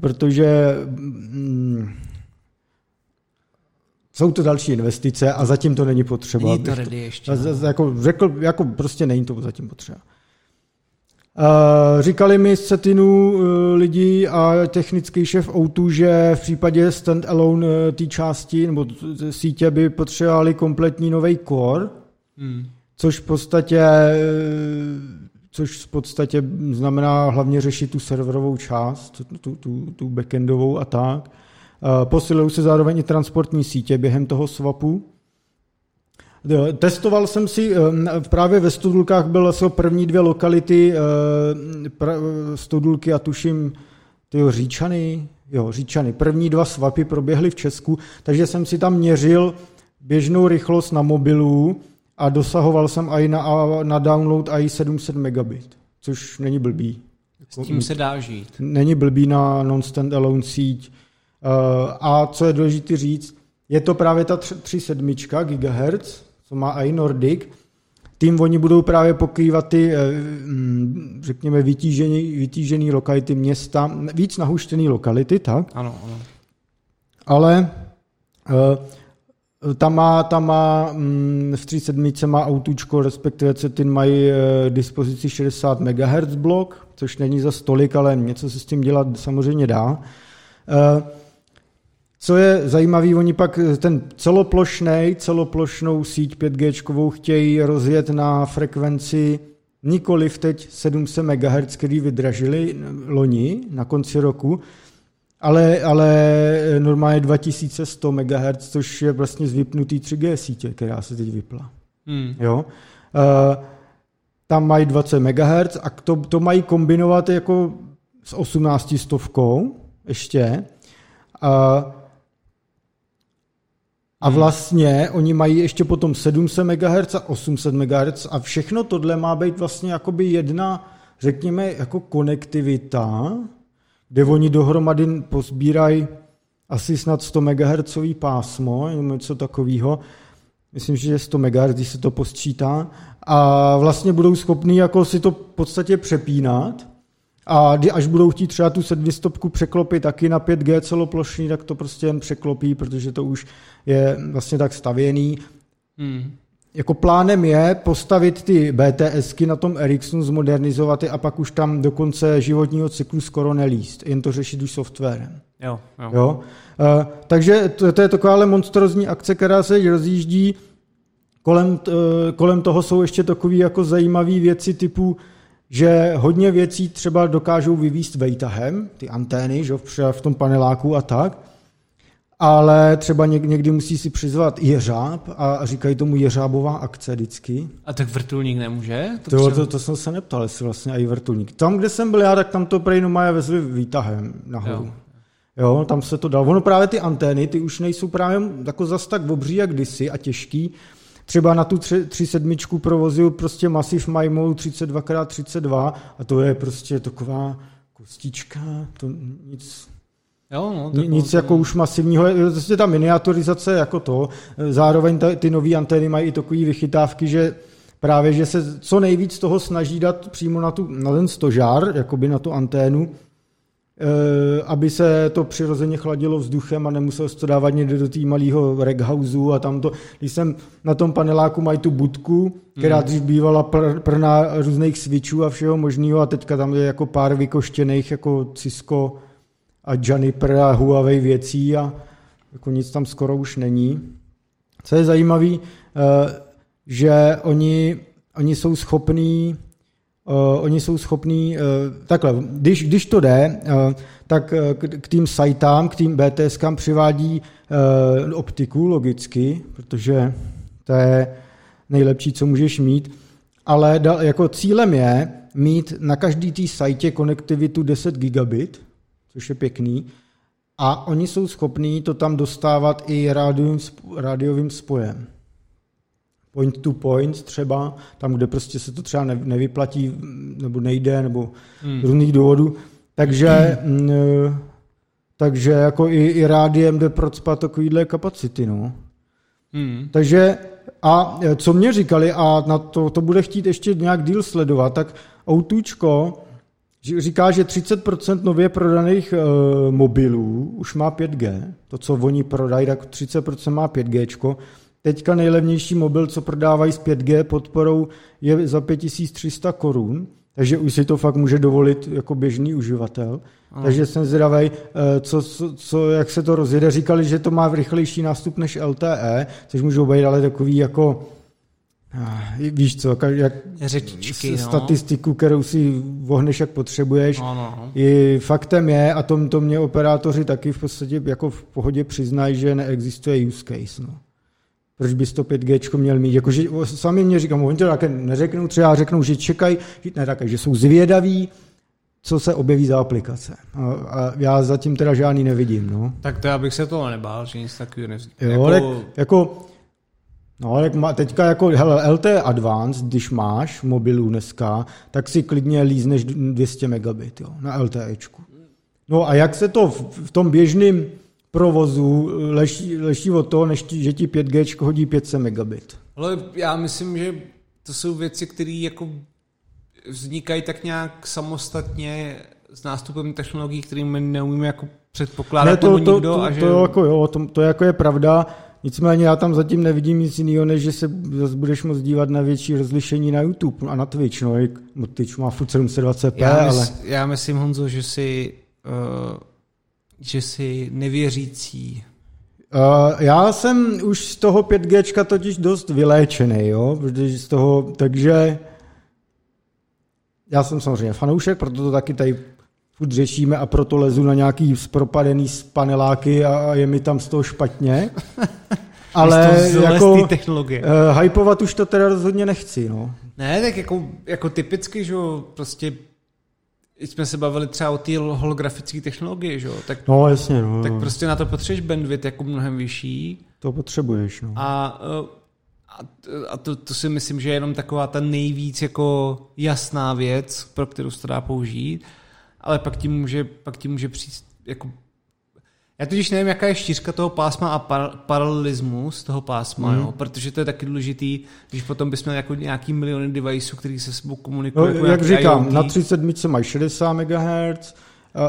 protože mm, jsou to další investice a zatím to není potřeba. Není to ještě. No. Jako, řekl, jako prostě není to zatím potřeba. Říkali mi z Cetinu eh, lidi a technický šéf Outu, že v případě standalone eh, té části nebo sítě by potřebovali kompletní nový core, hmm. což v podstatě eh, což v podstatě znamená hlavně řešit tu serverovou část, tu, tu, tu backendovou a tak. Posilují se zároveň i transportní sítě během toho swapu. Testoval jsem si, právě ve Studulkách byl jsou první dvě lokality, eh, Studulky a tuším, tyjo, Říčany, jo, Říčany. První dva svapy proběhly v Česku, takže jsem si tam měřil běžnou rychlost na mobilu a dosahoval jsem i na, na download i 700 megabit, což není blbý. S tím se dá žít. Není blbý na non-standalone síť. Eh, a co je důležité říct, je to právě ta 3,7 GHz, co má i Nordic, tím oni budou právě pokrývat ty, eh, mm, řekněme, vytížený, vytížený lokality města, víc nahuštěný lokality, tak? Ano, ano. Ale uh, tam má, tam má um, v 37 má autučko, respektive Cetin mají uh, dispozici 60 MHz blok, což není za stolik, ale něco se s tím dělat samozřejmě dá. Uh, co je zajímavé, oni pak ten celoplošnej, celoplošnou síť 5G chtějí rozjet na frekvenci nikoli v teď 700 MHz, který vydražili loni na konci roku, ale, ale normálně 2100 MHz, což je vlastně z vypnutý 3G sítě, která se teď vypla. Hmm. Jo? Uh, tam mají 20 MHz a to, to mají kombinovat jako s 18 stovkou ještě. Uh, a vlastně oni mají ještě potom 700 MHz a 800 MHz a všechno tohle má být vlastně jakoby jedna, řekněme, jako konektivita, kde oni dohromady pozbírají asi snad 100 MHz pásmo, nebo něco takového. Myslím, že je 100 MHz, když se to posčítá. A vlastně budou schopni jako si to v podstatě přepínat. A až budou chtít třeba tu sedmistopku překlopit taky na 5G celoplošný, tak to prostě jen překlopí, protože to už je vlastně tak stavěný. Hmm. Jako plánem je postavit ty BTSky na tom Ericssonu, zmodernizovat je a pak už tam do konce životního cyklu skoro nelíst, jen to řešit už softwarem. Jo, jo. jo? Uh, takže to, to je taková ale monstrozní akce, která se rozjíždí. Kolem, uh, kolem toho jsou ještě takové jako zajímavé věci typu, že hodně věcí třeba dokážou vyvíst vejtahem, ty antény, že v tom paneláku a tak, ale třeba někdy musí si přizvat jeřáb a říkají tomu jeřábová akce vždycky. A tak vrtulník nemůže? To, to, to, to jsem se neptal, jestli vlastně i vrtulník. Tam, kde jsem byl já, tak tam to prej mají vezli výtahem nahoru. Jo. jo. tam se to dalo. Ono právě ty antény, ty už nejsou právě jako zas tak obří jak kdysi a těžký. Třeba na tu 3.7 provozil prostě Massive MIMO 32x32 a to je prostě taková kostička, to nic Jo, no, to Nic to... jako už masivního, prostě ta miniaturizace jako to, zároveň ta, ty nové antény mají i takové vychytávky, že právě, že se co nejvíc toho snaží dát přímo na, tu, na ten stožár, jakoby na tu anténu, aby se to přirozeně chladilo vzduchem a nemusel se to dávat někde do té malého reghouseu a tam to, když jsem na tom paneláku mají tu budku, která mm. dřív bývala pr, prná různých switchů a všeho možného a teďka tam je jako pár vykoštěných jako Cisco a Juniper a Huawei věcí a jako nic tam skoro už není. Co je zajímavé, eh, že oni, oni jsou schopní Uh, oni jsou schopní, uh, takhle, když, když to jde, uh, tak k, k tým sajtám, k tým BTSkám přivádí uh, optiku logicky, protože to je nejlepší, co můžeš mít, ale da, jako cílem je mít na každý té sajtě konektivitu 10 gigabit, což je pěkný. A oni jsou schopní to tam dostávat i rádiovým, rádiovým spojem. Point to point třeba, tam, kde prostě se to třeba nevyplatí, nebo nejde, nebo hmm. z různých důvodů. Takže, hmm. takže jako i, i rádiem jde procpat takovýhle kapacity. No. Hmm. Takže a co mě říkali, a na to, to bude chtít ještě nějak díl sledovat, tak Outučko říká, že 30% nově prodaných uh, mobilů už má 5G. To, co oni prodají, tak 30% má 5G. Teďka nejlevnější mobil, co prodávají s 5G podporou, je za 5300 korun. Takže už si to fakt může dovolit jako běžný uživatel. Ano. Takže jsem zvědavý, eh, co, co, co, jak se to rozjede. Říkali, že to má v rychlejší nástup než LTE, což můžou být ale takový jako Víš co, jak Řečičky, no. statistiku, kterou si vohneš, jak potřebuješ. No, no. I faktem je, a tom to mě operátoři taky v podstatě jako v pohodě přiznají, že neexistuje use case. No. Proč bys to 5G měl mít? Jakože sami mě říkám, oni to také neřeknou, třeba řeknou, že čekají, ne také, že jsou zvědaví, co se objeví za aplikace. A, a já zatím teda žádný nevidím. No. Tak to já bych se toho nebál, že nic takového nevznikne. Jo, jako... jako No, ale má, teďka jako hele, LTE Advanced, když máš mobilu dneska, tak si klidně lízneš 200 megabit jo, na LTEčku. No a jak se to v, v tom běžném provozu leší, leší od toho, než ti, že ti 5G hodí 500 megabit? Ale já myslím, že to jsou věci, které jako vznikají tak nějak samostatně s nástupem technologií, kterými neumíme jako předpokládat ne, to, to, nikdo. To, a že... to, jako jo, to, to jako je pravda, Nicméně já tam zatím nevidím nic jiného, než že se zase budeš moct dívat na větší rozlišení na YouTube a na Twitch. No, no Twitch má furt 720p, já mys, ale... Já myslím, Honzo, že si, uh, že si nevěřící. Uh, já jsem už z toho 5G totiž dost vyléčený, jo, protože z toho, takže já jsem samozřejmě fanoušek, proto to taky tady furt řešíme a proto lezu na nějaký propadený paneláky a je mi tam z toho špatně. Ale jako technologie. Uh, hypovat už to teda rozhodně nechci, no. Ne, tak jako, jako typicky, že prostě jsme se bavili třeba o té holografické technologie, že jo? Tak, no, jasně, no. Tak prostě na to potřebuješ bandwidth jako mnohem vyšší. To potřebuješ, no. A, eh, a, a to, to si myslím, že je jenom taková ta nejvíc jako jasná věc, pro kterou se to dá použít, ale pak ti může, pak ti může přijít jako já totiž nevím, jaká je šířka toho pásma a par- paralelismus toho pásma, mm. jo, protože to je taky důležitý, když potom bychom měli jako nějaký miliony deviceů, který se sebou komunikují. No, jako jak říkám, IoT. na 30 mají 60 MHz,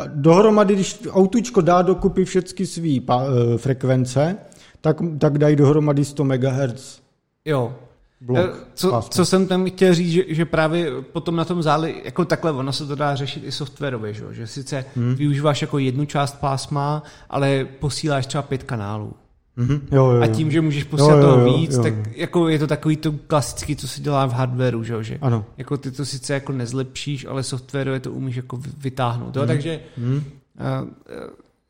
dohromady, když autučko dá dokupy všechny své eh, frekvence, tak, tak dají dohromady 100 MHz. Jo, blok. Eh, co, co jsem tam chtěl říct, že, že právě potom na tom záli, jako takhle, ono se to dá řešit i softwarově, že, že sice hmm. využíváš jako jednu část pásma, ale posíláš třeba pět kanálů. Mm-hmm. Jo, jo, jo. A tím, že můžeš posílat jo, jo, jo, toho víc, jo, jo. tak jako je to takový to klasický, co se dělá v hardwareu, že, ano. jako ty to sice jako nezlepšíš, ale softwarově to umíš jako vytáhnout. Jo? Mm. Takže mm. Uh,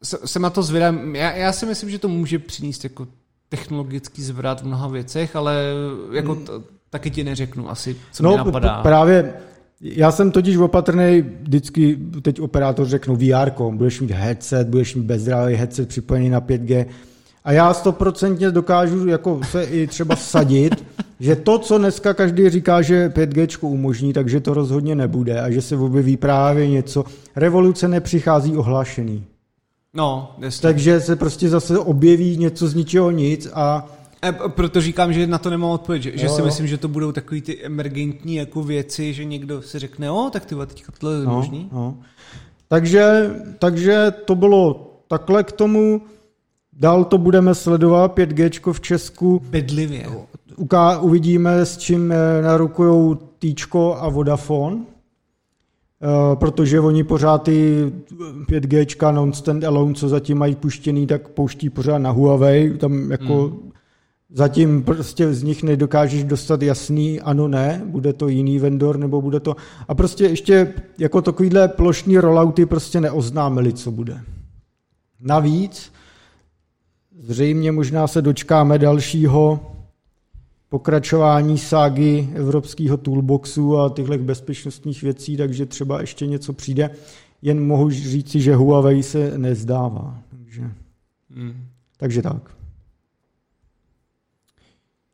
jsem na to zvědám. Já, já si myslím, že to může přinést jako technologický zvrat v mnoha věcech, ale jako t- taky ti neřeknu asi, co no, mi napadá. právě já jsem totiž opatrný, vždycky teď operátor řeknu VR, budeš mít headset, budeš mít bezdrávý headset připojený na 5G a já stoprocentně dokážu jako se i třeba vsadit, že to, co dneska každý říká, že 5G umožní, takže to rozhodně nebude a že se objeví právě něco. Revoluce nepřichází ohlášený. No, jasně. Takže se prostě zase objeví něco z ničeho nic a e, proto říkám, že na to nemám odpověď, že, že si myslím, že to budou takový ty emergentní jako věci, že někdo si řekne, o, tak ty teďka tohle je no, možný. No. Takže, takže to bylo takhle k tomu. Dál to budeme sledovat, 5G v Česku. Bedlivě. Uká, uvidíme, s čím eh, narukujou Týčko a Vodafone. Eh, protože oni pořád ty 5G non-stand alone, co zatím mají puštěný, tak pouští pořád na Huawei, tam jako hmm. zatím prostě z nich nedokážeš dostat jasný ano, ne, bude to jiný vendor, nebo bude to... A prostě ještě jako takovýhle plošní rollouty prostě neoznámili, co bude. Navíc zřejmě možná se dočkáme dalšího pokračování ságy evropského toolboxu a těchto bezpečnostních věcí, takže třeba ještě něco přijde. Jen mohu říci, že Huawei se nezdává. Takže, hmm. takže tak.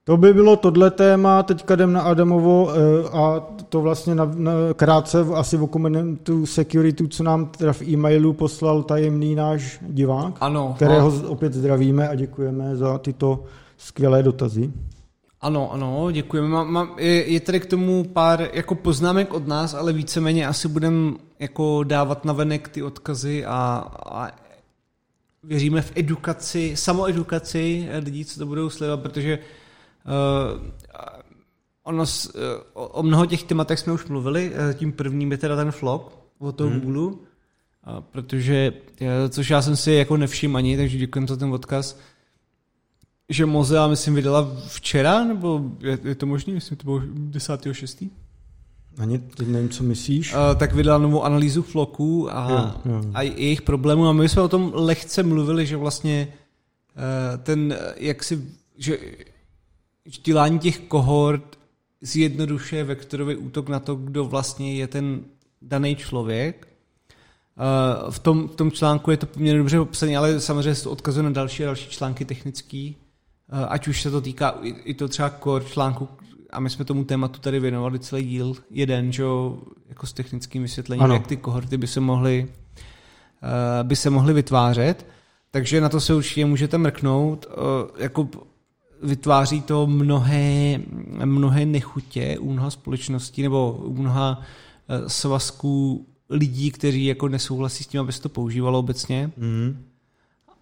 To by bylo tohle téma, teďka jdem na Adamovo eh, a to vlastně na, na, krátce asi o komentu security, co nám teda v e-mailu poslal tajemný náš divák, ano, kterého ano. opět zdravíme a děkujeme za tyto skvělé dotazy. Ano, ano, děkujeme. Má, má, je, je tady k tomu pár jako poznámek od nás, ale víceméně asi budeme jako dávat na venek ty odkazy a, a věříme v edukaci, samoedukaci lidí, co to budou sledovat, protože uh, ono, uh, o mnoho těch tématech jsme už mluvili, uh, tím prvním je teda ten vlog o toho hmm. Google, uh, protože, což já jsem si jako nevšiml ani, takže děkuji za ten odkaz, že Mozilla, myslím, vydala včera, nebo je, je to možné? Myslím, to bylo 10.6. Ani teď nevím, co myslíš. Uh, tak vydala novou analýzu floků a, jo, jo. a jejich problémů. A my jsme o tom lehce mluvili, že vlastně uh, ten, jak si, že dělání těch kohort zjednodušuje vektorový útok na to, kdo vlastně je ten daný člověk. Uh, v, tom, v tom článku je to poměrně dobře popsané, ale samozřejmě se to odkazuje na další a další články technický, Eh, ať už se to týká i to třeba core článku, a my jsme tomu tématu tady věnovali celý díl, jeden, že jako s technickým vysvětlením, ano. jak ty kohorty by se mohly uh, by se mohly vytvářet. Takže na to se určitě můžete mrknout. Uh, jako vytváří to mnohé, mnohé nechutě u mnoha společností nebo u mnoha svazků lidí, kteří jako nesouhlasí s tím, aby se to používalo obecně. Mm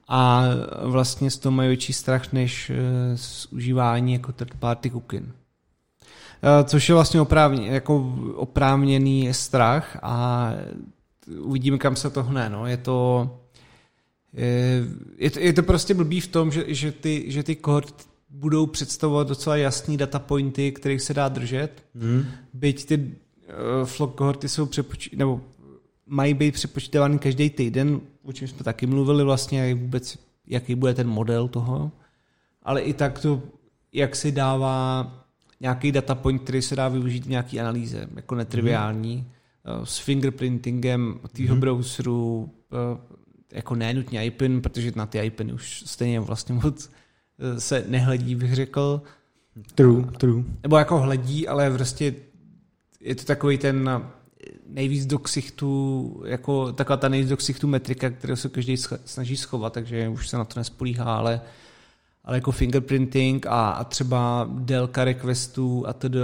a vlastně z toho mají větší strach než eh, z užívání jako third party cookin. Eh, což je vlastně oprávně, jako oprávněný strach a uvidíme, kam se to hne. No. Je to, je, to, je to prostě blbý v tom, že, že, ty, že ty kohort budou představovat docela jasný data pointy, kterých se dá držet. Hmm. Byť ty uh, flock kohorty jsou přepočí, nebo mají být přepočítávány každý týden, o čem jsme taky mluvili vlastně, vůbec, jaký bude ten model toho. Ale i tak to, jak si dává nějaký data point, který se dá využít v nějaké analýze, jako netriviální, mm. s fingerprintingem tvýho mm. browseru, jako nenutně iPin, protože na ty iPiny už stejně vlastně moc se nehledí, bych řekl. True, true. Nebo jako hledí, ale prostě je to takový ten nejvíc do ksichtu, jako taková ta nejvíc do ksichtu metrika, kterou se každý snaží schovat, takže už se na to nespolíhá, ale, ale jako fingerprinting a, a třeba délka requestů a tedy,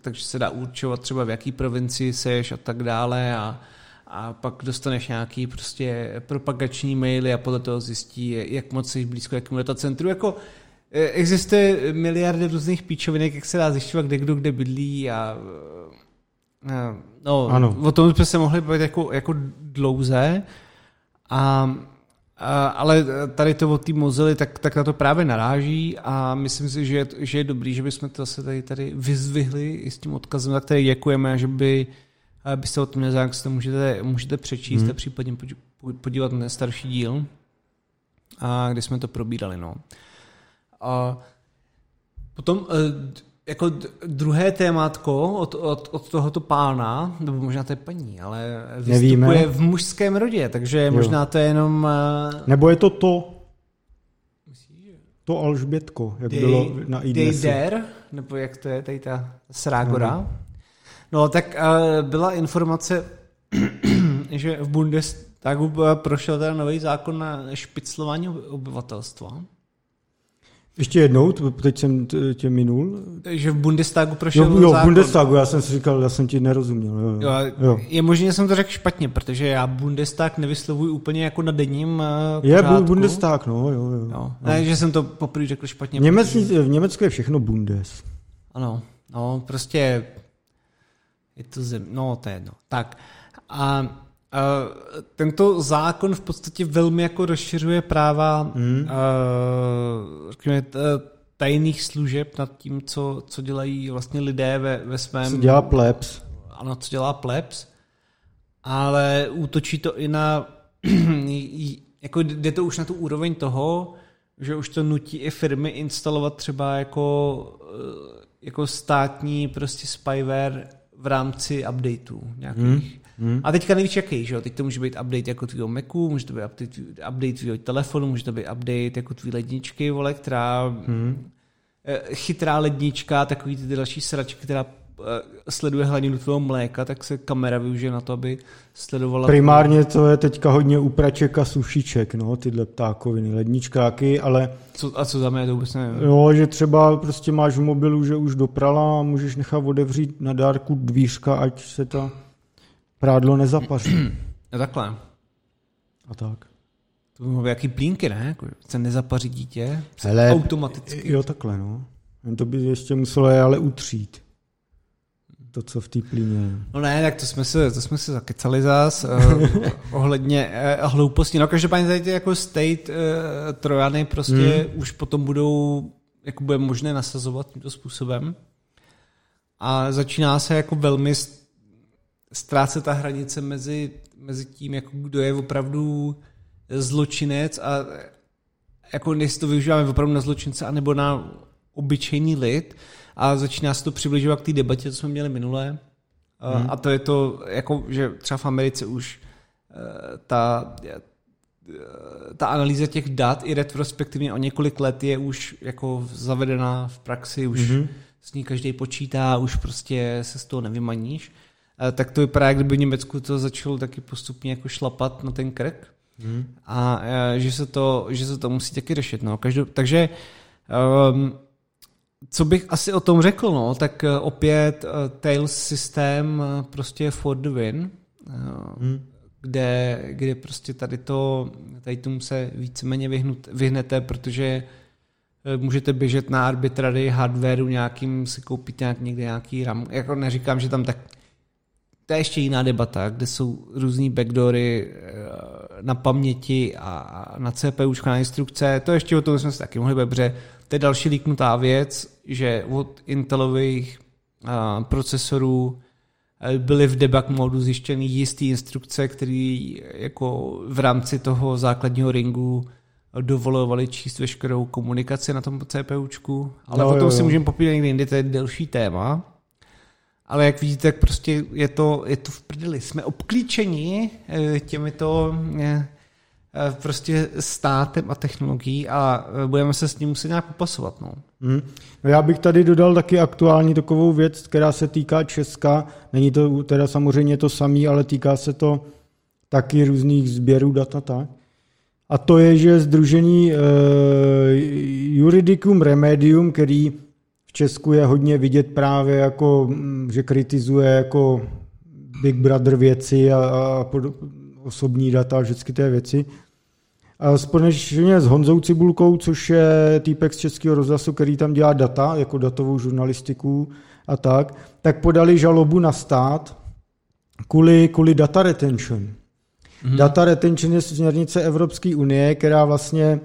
takže se dá určovat třeba v jaký provincii seš a tak dále a, a pak dostaneš nějaký prostě propagační maily a podle toho zjistí, jak moc jsi blízko jakému datacentru. Jako e, existuje miliardy různých píčovinek, jak se dá zjišťovat, kde kdo kde bydlí a no, ano. o tom jsme se mohli bavit jako, jako dlouze a a, ale tady to od té Mozily, tak, tak na to právě naráží a myslím si, že je, že je dobrý, že bychom to zase tady, tady vyzvihli i s tím odkazem, za který děkujeme, že by byste o tom nezájem, to můžete, můžete přečíst hmm. a případně podívat na starší díl, a kde jsme to probírali. No. A potom eh, jako druhé témátko od, od, od tohoto pána, nebo možná to je paní, ale vystupuje Nevíme. v mužském rodě, takže jo. možná to je jenom... Eh, nebo je to to, to Alžbětko, jak Dej, bylo na. Dejder, nebo jak to je, tady ta Srágora. Ano. No, tak uh, byla informace, že v Bundestagu prošel ten nový zákon na špiclování obyvatelstva. Ještě jednou, teď jsem tě minul. Takže v Bundestagu prošel jo, jo, zákon. v Bundestagu, já jsem si říkal, já jsem ti nerozuměl. Jo, jo. Jo, je možné, že jsem to řekl špatně, protože já Bundestag nevyslovuji úplně jako na denním uh, Je Bundestag, no, jo, jo. jo. Ne, že jsem to poprvé řekl špatně. Němec, protože... V Německu je všechno Bundes. Ano, no, prostě je to zem, no to je jedno. Tak a Uh, tento zákon v podstatě velmi jako rozšiřuje práva hmm. uh, řekněme, tajných služeb nad tím, co, co dělají vlastně lidé ve, ve svém... Co dělá plebs. Ano, co dělá plebs, ale útočí to i na... jako jde to už na tu úroveň toho, že už to nutí i firmy instalovat třeba jako, jako státní prostě spyware v rámci updateů nějakých. Hmm. Hmm. A teďka nevíš jaký, že jo? Teď to může být update jako tvýho Macu, může to být update, update tvýho telefonu, může to být update jako tvý ledničky, vole, která hmm. chytrá lednička, takový ty další sračky, která Eh, sleduje hladinu tvého mléka, tak se kamera využije na to, aby sledovala... Primárně to je teďka hodně upraček a sušiček, no, tyhle ptákoviny, ledničkáky, ale... Co, a co za mě, to vůbec nevím. Jo, že třeba prostě máš v mobilu, že už doprala a můžeš nechat otevřít na dárku dvířka, ať se ta prádlo nezapaří. A takhle. A tak. To by mohlo jaký plínky, ne? Jako, se nezapaří dítě Hele, automaticky. Jo, takhle, no. Jen to by ještě muselo je ale utřít to, co v té plíně. No ne, tak to jsme se, to jsme se zakecali zás uh, ohledně uh, hlouposti. No každopádně tady ty jako state uh, trojany prostě hmm. už potom budou, jako bude možné nasazovat tímto způsobem. A začíná se jako velmi ztrácet ta hranice mezi, mezi tím, jako kdo je opravdu zločinec a jako jestli to využíváme opravdu na zločince anebo na obyčejný lid a začíná se to přibližovat k té debatě, co jsme měli minule. Hmm. A to je to, jako, že třeba v Americe už eh, ta, ta analýza těch dat i retrospektivně o několik let je už jako zavedená v praxi, už hmm. s ní každý počítá, už prostě se z toho nevymaníš. Tak to vypadá, jak kdyby v Německu to začalo taky postupně jako šlapat na ten krk. Hmm. A že se, to, že se to musí taky řešit. No. Každou, takže um, co bych asi o tom řekl, no, tak eh, opět uh, Tails systém prostě for the win, uh, hmm. kde, kde prostě tady to, tady tomu se víceméně vyhnout, vyhnete, protože můžete běžet na arbitrary hardwareu nějakým, si koupit nějak, někde nějaký RAM. Jako neříkám, že tam tak to je ještě jiná debata, kde jsou různý backdoory na paměti a na CPU na instrukce. To ještě o tom jsme se taky mohli bebře. To je další líknutá věc, že od Intelových uh, procesorů byly v debug modu zjištěny jistý instrukce, které jako v rámci toho základního ringu dovolovali číst veškerou komunikaci na tom CPUčku, ale no, o tom si můžeme popít někdy jindy, to je delší téma. Ale jak vidíte, tak prostě je to, je to v prdeli. Jsme obklíčeni eh, těmito eh, eh, prostě státem a technologií a budeme se s ním muset nějak popasovat. No. Hmm. No já bych tady dodal taky aktuální takovou věc, která se týká Česka. Není to teda samozřejmě to samé, ale týká se to taky různých sběrů data. Tak. A to je, že Združení uh, Juridicum Remedium, který Česku je hodně vidět právě jako, mm, že kritizuje jako Big Brother věci a, a pod, osobní data a všechny ty věci. A společně s Honzou Cibulkou, což je týpek z Českého rozhlasu, který tam dělá data, jako datovou žurnalistiku a tak, tak podali žalobu na stát kvůli, kvůli data retention. Mm-hmm. Data retention je směrnice Evropské unie, která vlastně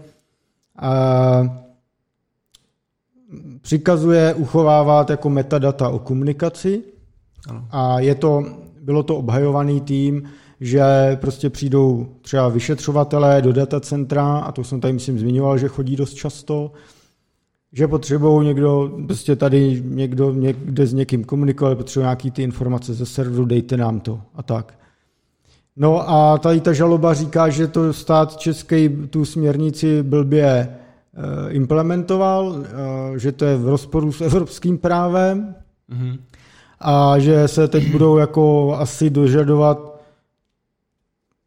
uh, přikazuje uchovávat jako metadata o komunikaci ano. a je to, bylo to obhajovaný tým, že prostě přijdou třeba vyšetřovatelé do datacentra, a to jsem tady myslím zmiňoval, že chodí dost často, že potřebují někdo, prostě tady někdo někde s někým komunikovat, potřebují nějaký ty informace ze serveru, dejte nám to a tak. No a tady ta žaloba říká, že to stát český tu směrnici blbě implementoval, eh, že to je v rozporu s evropským právem mm-hmm. a že se teď budou jako asi dožadovat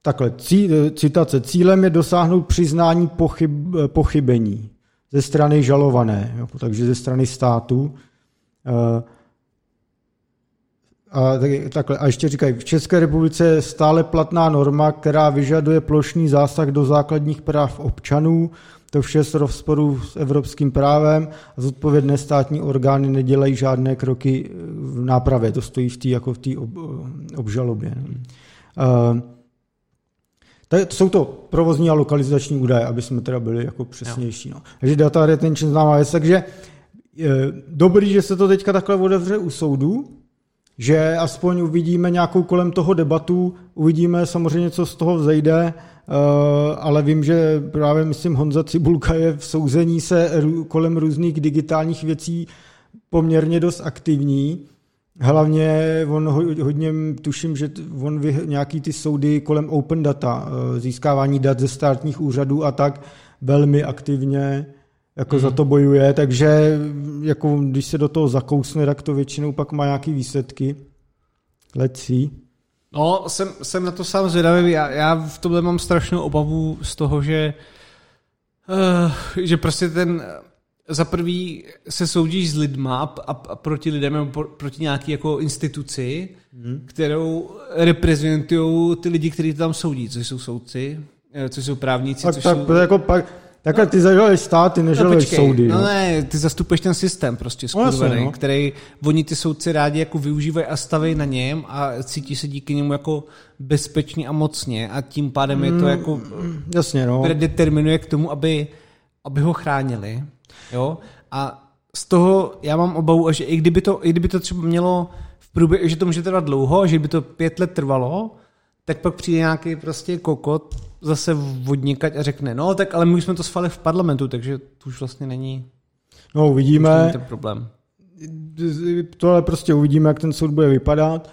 takhle, cí, citace, cílem je dosáhnout přiznání pochyb, pochybení ze strany žalované, jo, takže ze strany státu. A, takhle, a ještě říkají, v České republice je stále platná norma, která vyžaduje plošný zásah do základních práv občanů, to vše s rozporu s evropským právem a zodpovědné státní orgány nedělají žádné kroky v nápravě. To stojí v té jako v ob, obžalobě. Uh, to jsou to provozní a lokalizační údaje, aby jsme teda byli jako přesnější. No. Takže data retention známá věc, takže je dobrý, že se to teďka takhle otevře u soudu, že aspoň uvidíme nějakou kolem toho debatu, uvidíme samozřejmě, co z toho vzejde, eh, ale vím, že právě, myslím, Honza Cibulka je v souzení se kolem různých digitálních věcí poměrně dost aktivní. Hlavně on hodně, tuším, že on vy, nějaký ty soudy kolem open data, eh, získávání dat ze státních úřadů a tak, velmi aktivně jako mm. za to bojuje, takže jako když se do toho zakousne, tak to většinou pak má nějaký výsledky. Let's see. No, jsem, jsem na to sám zvědavý. Já, já v tomhle mám strašnou obavu z toho, že uh, že prostě ten za prvý se soudíš s lidma a, a proti lidem nebo proti nějaký jako instituci, mm. kterou reprezentují ty lidi, kteří tam soudí, což jsou soudci, eh, což jsou právníci, tak, což tak, jsou... Jako pak, Takhle ty zažaluješ státy, nežaluješ no, soudy. No, no ne, ty zastupuješ ten systém prostě skurvený, no, no. který oni ty soudci rádi jako využívají a staví na něm a cítí se díky němu jako bezpečně a mocně a tím pádem mm, je to mm, jako jasně, no. predeterminuje k tomu, aby, aby ho chránili. Jo? A z toho já mám obavu, že i kdyby to, i kdyby to třeba mělo v průběhu, že to může trvat dlouho, že by to pět let trvalo, tak pak přijde nějaký prostě kokot zase vodnikať a řekne, no tak ale my už jsme to schválili v parlamentu, takže to už vlastně není, no, uvidíme. Není ten problém. Tohle prostě uvidíme, jak ten soud bude vypadat.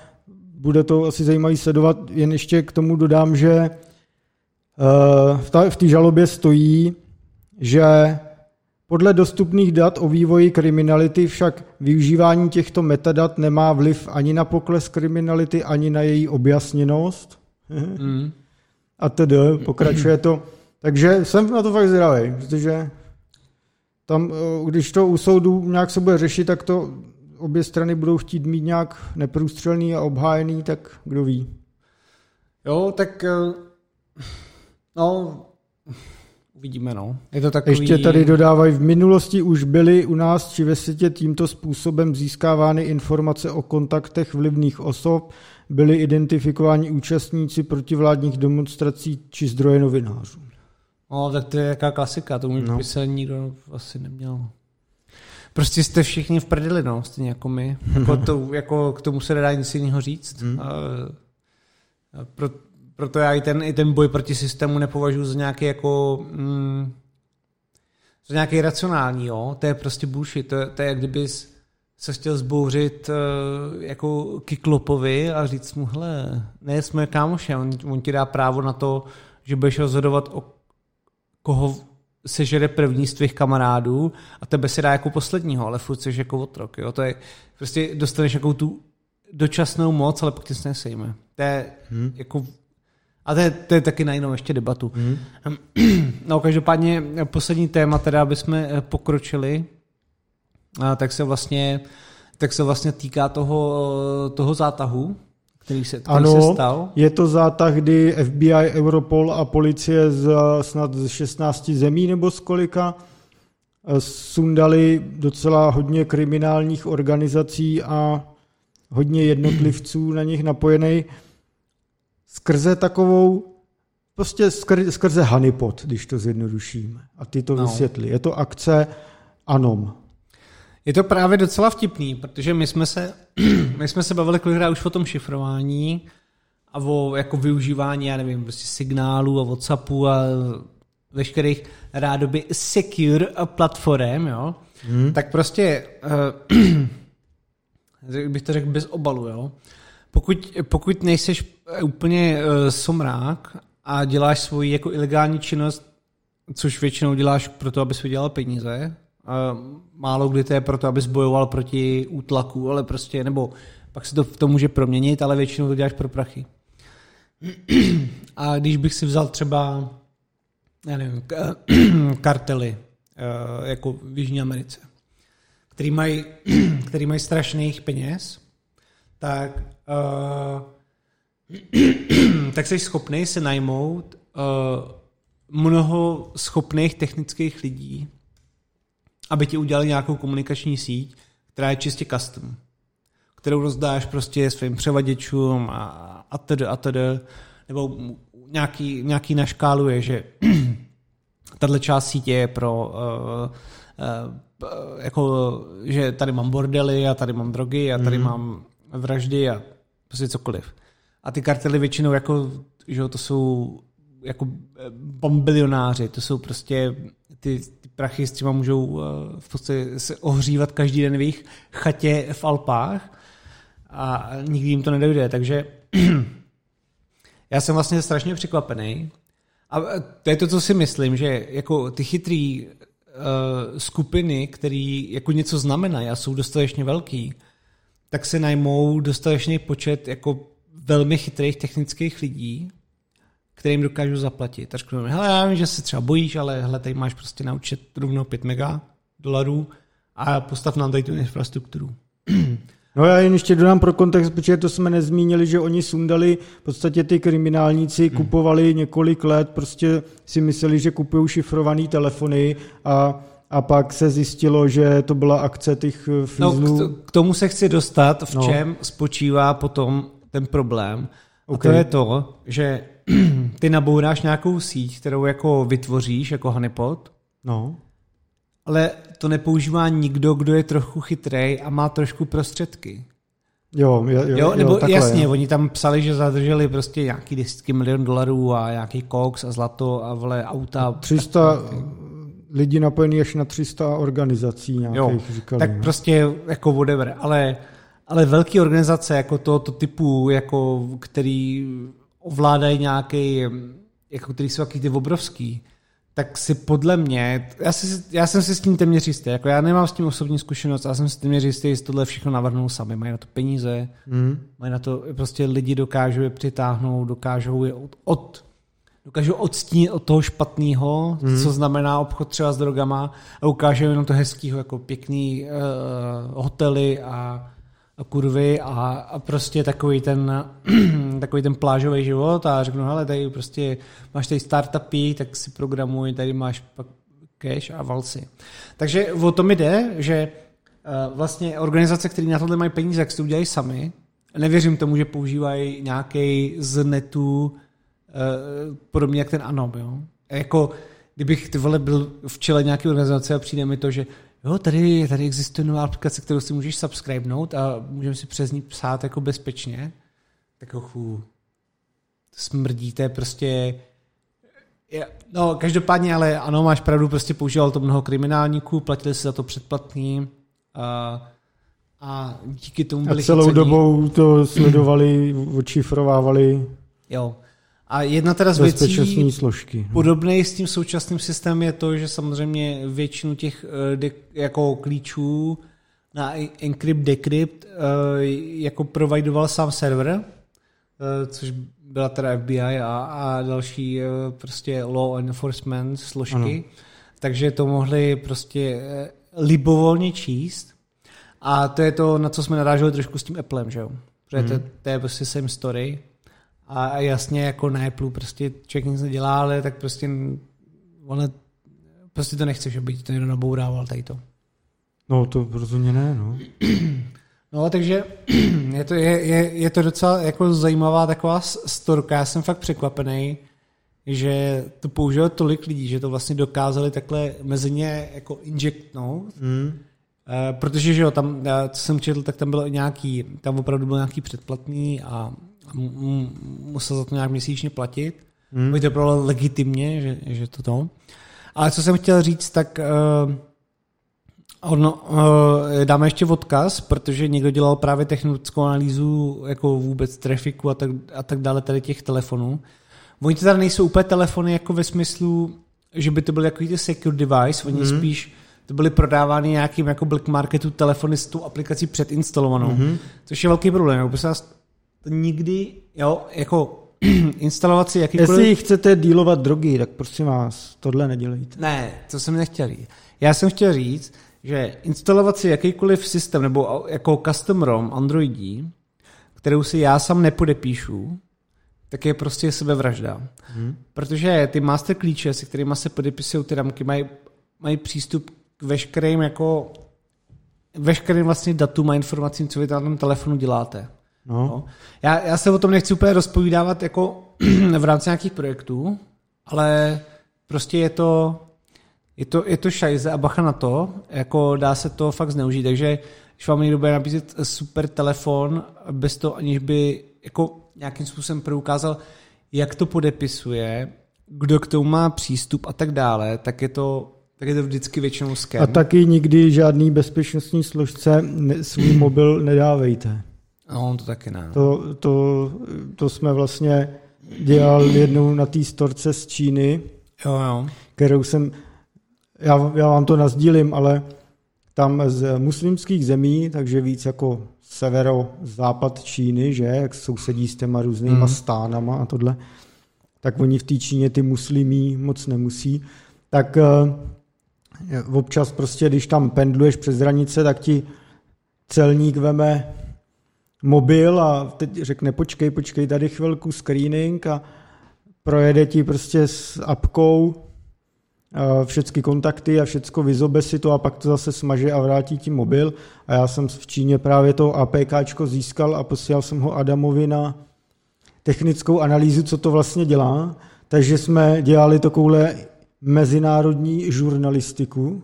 Bude to asi zajímavý sledovat. Jen ještě k tomu dodám, že eh, v té žalobě stojí, že podle dostupných dat o vývoji kriminality však využívání těchto metadat nemá vliv ani na pokles kriminality, ani na její objasněnost. Mm. A tedy pokračuje to. Takže jsem na to fakt zdravý, protože tam, eh, když to u soudu nějak se bude řešit, tak to obě strany budou chtít mít nějak neprůstřelný a obhájený, tak kdo ví. Jo, tak eh, no, uvidíme, no. Je to takový... Ještě tady dodávají, v minulosti už byly u nás či ve světě tímto způsobem získávány informace o kontaktech vlivných osob, byli identifikováni účastníci protivládních demonstrací či zdroje novinářů. No, tak to je jaká klasika, tomu no. by se nikdo asi neměl. prostě jste všichni v prdeli, no, stejně jako my. Jako, to, jako k tomu se nedá nic jiného říct. Hmm. A, a pro, proto já i ten, i ten boj proti systému nepovažuji za nějaký jako... Mm, za nějaký racionální, jo. To je prostě bullshit. To, to je, jak kdybys se chtěl zbouřit uh, jako Kyklopovi a říct mu, hele, ne, jsme kámoši, on, on ti dá právo na to, že budeš rozhodovat o koho sežere první z tvých kamarádů a tebe se dá jako posledního, ale furt jsi jako otrok. Jo? To je, prostě dostaneš jako tu dočasnou moc, ale pak ty se nesejme. To je hmm. jako a to je, to je taky na jinou ještě debatu. Hmm. No každopádně poslední téma, teda aby jsme eh, pokročili, tak se vlastně, tak se vlastně týká toho, toho zátahu, který se, který ano, se stal. je to zátah, kdy FBI, Europol a policie z snad z 16 zemí nebo z kolika eh, sundali docela hodně kriminálních organizací a hodně jednotlivců na nich napojený skrze takovou, prostě skrze, skrze honeypot, když to zjednodušíme. A ty to no. vysvětli. Je to akce Anom. Je to právě docela vtipný, protože my jsme se, my jsme se bavili kolikrát už o tom šifrování a o jako využívání, já nevím, prostě signálů a Whatsappu a veškerých rádoby secure platform, jo, hmm. tak prostě, uh, bych to řekl bez obalu, jo, pokud, pokud nejseš úplně uh, somrák a děláš svoji jako ilegální činnost, což většinou děláš proto, abys vydělal peníze, málo kdy to je proto, abys bojoval proti útlaku, ale prostě, nebo pak se to v tom může proměnit, ale většinou to děláš pro prachy. A když bych si vzal třeba, já nevím, kartely, eh, jako v Jižní Americe, který mají, který mají strašných peněz, tak, uh, tak jsi schopný se najmout uh, mnoho schopných technických lidí, aby ti udělali nějakou komunikační síť, která je čistě custom, kterou rozdáš prostě svým převaděčům a, a td. a td. Nebo nějaký, nějaký naškáluje, že tahle část sítě je pro uh, uh, jako, že tady mám bordely a tady mám drogy a tady mm. mám vraždy a prostě cokoliv. A ty kartely většinou jako, že to jsou jako bombilionáři, to jsou prostě ty, ty prachy s těma můžou uh, v podstatě se ohřívat každý den v jejich chatě v Alpách a nikdy jim to nedojde, takže já jsem vlastně strašně překvapený. A to je to, co si myslím, že jako ty chytrý uh, skupiny, které jako něco znamenají a jsou dostatečně velký, tak se najmou dostatečný počet jako velmi chytrých technických lidí, kterým dokážu zaplatit. Tak řeknu, hele, já vím, že se třeba bojíš, ale hele, tady máš prostě na účet rovnou 5 mega dolarů a postav nám tady tu infrastrukturu. No já jen ještě dodám pro kontext, protože to jsme nezmínili, že oni sundali, v podstatě ty kriminálníci hmm. kupovali několik let, prostě si mysleli, že kupují šifrované telefony a a pak se zjistilo, že to byla akce těch fízlů. No, k tomu se chci dostat, v no. čem spočívá potom ten problém. Okay. A to je to, že ty nabouráš nějakou síť, kterou jako vytvoříš jako honeypot, no. ale to nepoužívá nikdo, kdo je trochu chytrej a má trošku prostředky. Jo, jo, jo, jo nebo jo, takhle, jasně, jo. oni tam psali, že zadrželi prostě nějaký desítky milion dolarů a nějaký koks a zlato a vole auta. 300 lidí napojený až na 300 organizací nějakých jo, říkali. Tak ne? prostě jako whatever, ale, ale velké organizace jako tohoto typu, jako který ovládají nějaký, jako který jsou taky ty obrovský, tak si podle mě, já, si, já jsem si s tím téměř jistý, jako já nemám s tím osobní zkušenost, já jsem si téměř jistý, jestli tohle všechno navrhnou sami, mají na to peníze, mm. mají na to, prostě lidi dokážou je přitáhnout, dokážou je od, od dokážou odstínit od toho špatného, mm. co znamená obchod třeba s drogama a ukážou jenom to hezkého, jako pěkný uh, hotely a a kurvy a, a prostě takový ten, takový ten plážový život a řeknu, hele, tady prostě máš tady startupy, tak si programuj, tady máš pak cash a valsy. Takže o tom jde, že uh, vlastně organizace, které na tohle mají peníze, jak si to udělají sami, nevěřím tomu, že používají nějaký z netu uh, podobně jak ten Anom, jo. Jako, kdybych ty vole byl v čele nějaké organizace a přijde mi to, že jo, tady, tady existuje nová aplikace, kterou si můžeš subscribenout a můžeme si přes ní psát jako bezpečně. Tak chu, smrdíte prostě No, každopádně, ale ano, máš pravdu, prostě používal to mnoho kriminálníků, platili si za to předplatný a, a díky tomu byli A celou chycení. dobou to sledovali, očifrovávali. Jo. A jedna teda z věcí složky. No. podobné s tím současným systémem je to, že samozřejmě většinu těch eh, de, jako klíčů na encrypt, decrypt eh, jako providoval sám server, eh, což byla teda FBI a, a další prostě law enforcement složky, ano. takže to mohli prostě libovolně číst a to je to, na co jsme naráželi trošku s tím Applem, že jo? Protože hmm. to, to je prostě same story a jasně jako na Apple prostě člověk nic nedělá, ale tak prostě on prostě to nechceš, aby ti to někdo nabourával tady to. No to rozhodně ne, no. No, takže je to, je, je, je to docela jako zajímavá taková storka. Já jsem fakt překvapený, že to použilo tolik lidí, že to vlastně dokázali takhle mezi ně jako injektnout. Mm. E, protože, že jo, tam, co jsem četl, tak tam bylo nějaký, tam opravdu byl nějaký předplatný a musel za to nějak měsíčně platit. Hmm. to bylo legitimně, že, že to to. Ale co jsem chtěl říct, tak uh, ono, uh, dáme ještě odkaz, protože někdo dělal právě technickou analýzu jako vůbec trafiku a tak, a tak dále tady těch telefonů. Oni to tady nejsou úplně telefony jako ve smyslu, že by to byl jako secure device, oni hmm. spíš to byly prodávány nějakým jako black marketu telefony s tou aplikací předinstalovanou, mm-hmm. což je velký problém. Jako to nikdy, jo, jako instalovat si jakýkoliv... Jestli chcete dílovat drogy, tak prosím vás, tohle nedělejte. Ne, to jsem nechtěl říct. Já jsem chtěl říct, že instalovat si jakýkoliv systém nebo jako custom ROM Androidí, kterou si já sám nepodepíšu, tak je prostě sebevražda. Hmm. Protože ty master klíče, se kterými se podepisují ty ramky, mají, mají přístup k veškerým jako veškerým vlastně datům a informacím, co vy na tom telefonu děláte. No. No. Já, já se o tom nechci úplně rozpovídávat jako v rámci nějakých projektů, ale prostě je to, je to, je to šajze a bacha na to, jako dá se to fakt zneužít, takže když vám někdo bude nabízet super telefon, bez toho aniž by jako nějakým způsobem proukázal, jak to podepisuje, kdo k tomu má přístup a tak dále, tak je to tak je to vždycky většinou scam. A taky nikdy žádný bezpečnostní složce svůj mobil nedávejte. No, to taky ne. To, to, to jsme vlastně dělali jednou na té storce z Číny, jo, jo. kterou jsem, já, já vám to nazdílím, ale tam z muslimských zemí, takže víc jako severo-západ Číny, že, jak sousedí s těma různýma mm. stánama a tohle, tak oni v té Číně ty muslimí moc nemusí, tak uh, občas prostě, když tam pendluješ přes hranice, tak ti celník veme mobil a teď řekne počkej, počkej, tady chvilku screening a projede ti prostě s apkou všechny kontakty a všecko vyzobe si to a pak to zase smaže a vrátí ti mobil. A já jsem v Číně právě to APKčko získal a posílal jsem ho Adamovi na technickou analýzu, co to vlastně dělá. Takže jsme dělali takovouhle mezinárodní žurnalistiku,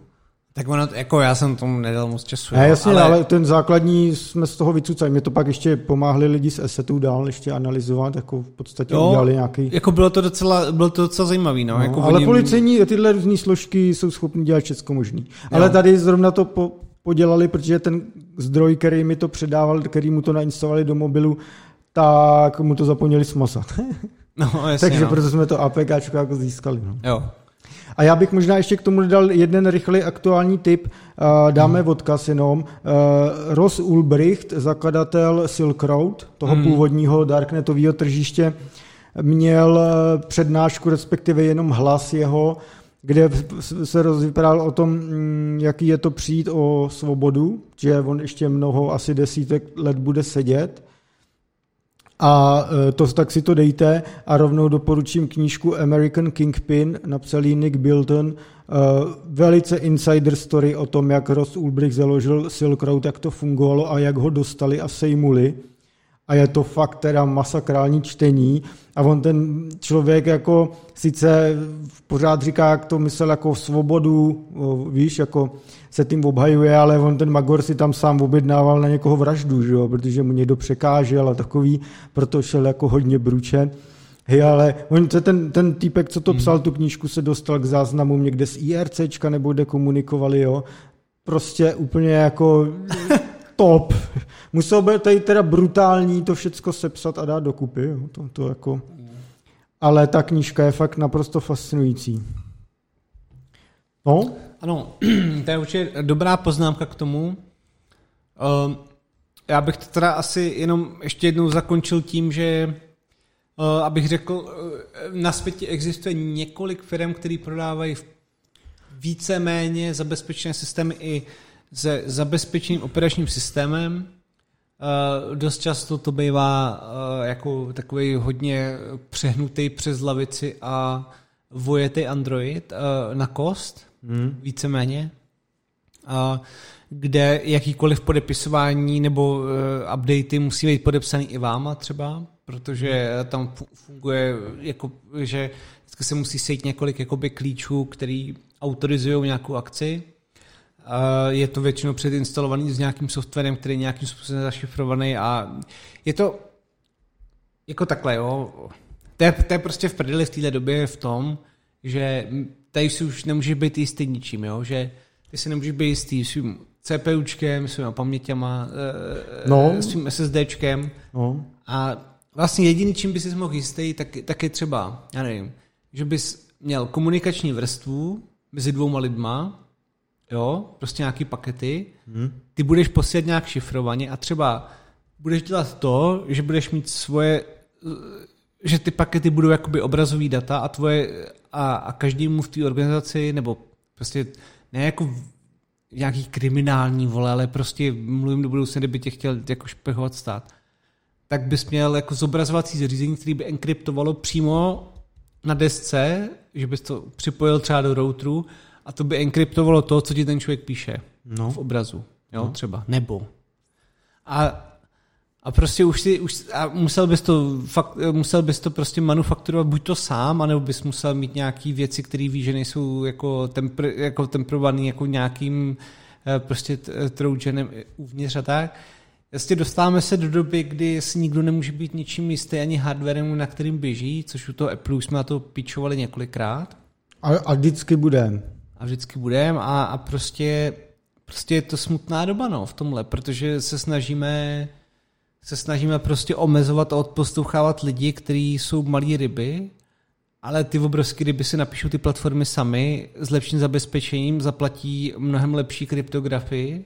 tak ono, jako já jsem tomu nedal moc času. Ne, jasně, ale... ale ten základní jsme z toho vycucali. Mě to pak ještě pomáhli lidi z Assetu dál ještě analyzovat, jako v podstatě jo, udělali nějaký... Jako bylo to docela, bylo to docela zajímavý, no. no jako ale oni... policejní, tyhle různé složky jsou schopni dělat všechno možný. Ale tady zrovna to po, podělali, protože ten zdroj, který mi to předával, který mu to nainstalovali do mobilu, tak mu to zapomněli smazat. No, jasně, Takže no. proto jsme to APK jako získali. No. Jo. A já bych možná ještě k tomu dal jeden rychlý aktuální tip, dáme hmm. odkaz jenom. Ross Ulbricht, zakladatel Silk Road, toho hmm. původního darknetového tržiště, měl e, přednášku, respektive jenom hlas jeho, kde se rozvyprávěl o tom, mm, jaký je to přijít o svobodu, že on ještě mnoho, asi desítek let bude sedět a e, to, tak si to dejte a rovnou doporučím knížku American Kingpin, napsal Nick Bilton, e, velice insider story o tom, jak Ross Ulbricht založil Silk Road, jak to fungovalo a jak ho dostali a sejmuli. A je to fakt teda masakrální čtení a on ten člověk jako sice pořád říká, jak to myslel jako svobodu, víš, jako se tím obhajuje, ale on ten Magor si tam sám objednával na někoho vraždu, že jo, protože mu někdo překážel a takový, proto šel jako hodně bruče. Hej, ale on se ten, ten týpek, co to hmm. psal, tu knížku, se dostal k záznamům někde z IRCčka nebo kde komunikovali, jo. Prostě úplně jako top. Musel by tady teda brutální to všecko sepsat a dát dokupy. Jo. To, to jako... Ale ta knížka je fakt naprosto fascinující. No? Ano, to je určitě dobrá poznámka k tomu. Uh, já bych to teda asi jenom ještě jednou zakončil tím, že uh, abych řekl, uh, na světě existuje několik firm, které prodávají víceméně zabezpečené systémy i se zabezpečeným operačním systémem. Uh, dost často to bývá uh, jako takový hodně přehnutý přes lavici a vojetý Android uh, na kost, hmm. víceméně, uh, kde jakýkoliv podepisování nebo uh, updaty musí být podepsaný i váma třeba, protože tam funguje, jako, že se musí sejít několik jakoby, klíčů, který autorizují nějakou akci je to většinou předinstalovaný s nějakým softwarem, který je nějakým způsobem zašifrovaný a je to jako takhle, jo. To je, to je prostě v prdeli v této době v tom, že tady si už nemůžeš být jistý ničím, jo, že ty si nemůžeš být jistý svým CPUčkem, svýma paměťama, eh, no. svým SSDčkem no. a vlastně jediný, čím bys mohl jistý, tak, tak je třeba, já nevím, že bys měl komunikační vrstvu mezi dvouma lidma, jo, prostě nějaký pakety, hmm. ty budeš posílat nějak šifrovaně a třeba budeš dělat to, že budeš mít svoje, že ty pakety budou jakoby obrazový data a tvoje, a, a každému v té organizaci, nebo prostě ne jako nějaký kriminální vole, ale prostě mluvím do budoucna, kdyby tě chtěl jako špehovat stát, tak bys měl jako zobrazovací zařízení, který by enkryptovalo přímo na desce, že bys to připojil třeba do routeru a to by enkryptovalo to, co ti ten člověk píše no. v obrazu. Jo, no. třeba. Nebo. A, a prostě už si, už, a musel bys to fakt, musel bys to prostě manufakturovat buď to sám, anebo bys musel mít nějaký věci, které víš, že nejsou jako, tempr, jako temprovaný jako nějakým eh, prostě trougenem uvnitř a tak. Jasně dostáváme se do doby, kdy si nikdo nemůže být ničím jistý ani hardwarem, na kterým běží, což u toho Apple už jsme na to pičovali několikrát. A, a vždycky budeme a vždycky budeme a, a prostě, prostě je to smutná doba no, v tomhle, protože se snažíme se snažíme prostě omezovat a odposlouchávat lidi, kteří jsou malí ryby, ale ty obrovské ryby si napíšou ty platformy sami s lepším zabezpečením, zaplatí mnohem lepší kryptografii,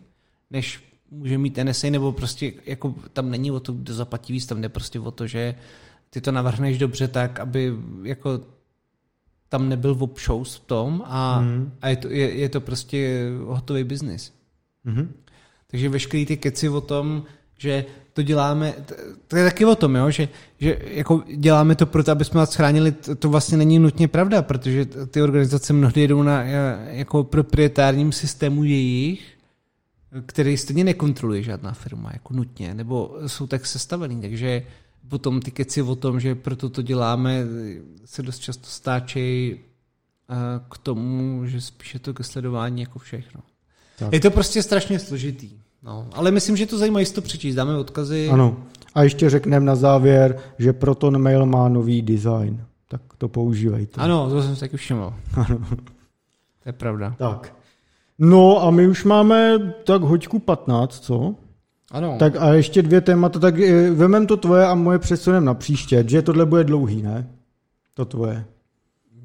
než může mít NSA, nebo prostě jako tam není o to, kdo zaplatí víc, tam jde prostě o to, že ty to navrhneš dobře tak, aby jako tam nebyl obšous v tom a, mm. a je, to, je, je to prostě hotový biznis. Mm. Takže veškerý ty keci o tom, že to děláme, to je taky o tom, jo, že, že jako děláme to proto, aby jsme vás chránili, to, to vlastně není nutně pravda, protože ty organizace mnohdy jedou na jako proprietárním systému jejich, který stejně nekontroluje žádná firma, jako nutně, nebo jsou tak sestavený, takže potom ty keci o tom, že proto to děláme, se dost často stáčejí eh, k tomu, že spíše to ke sledování jako všechno. Tak. Je to prostě strašně složitý. No, ale myslím, že to zajímavé to přečíst. Dáme odkazy. Ano. A ještě řekneme na závěr, že Proton Mail má nový design. Tak to používejte. Ano, to jsem si taky všiml. Ano. To je pravda. Tak. No a my už máme tak hoďku 15, co? Ano. Tak a ještě dvě témata, tak eh, vemem to tvoje a moje přesunem na příště, že tohle bude dlouhý, ne? To tvoje.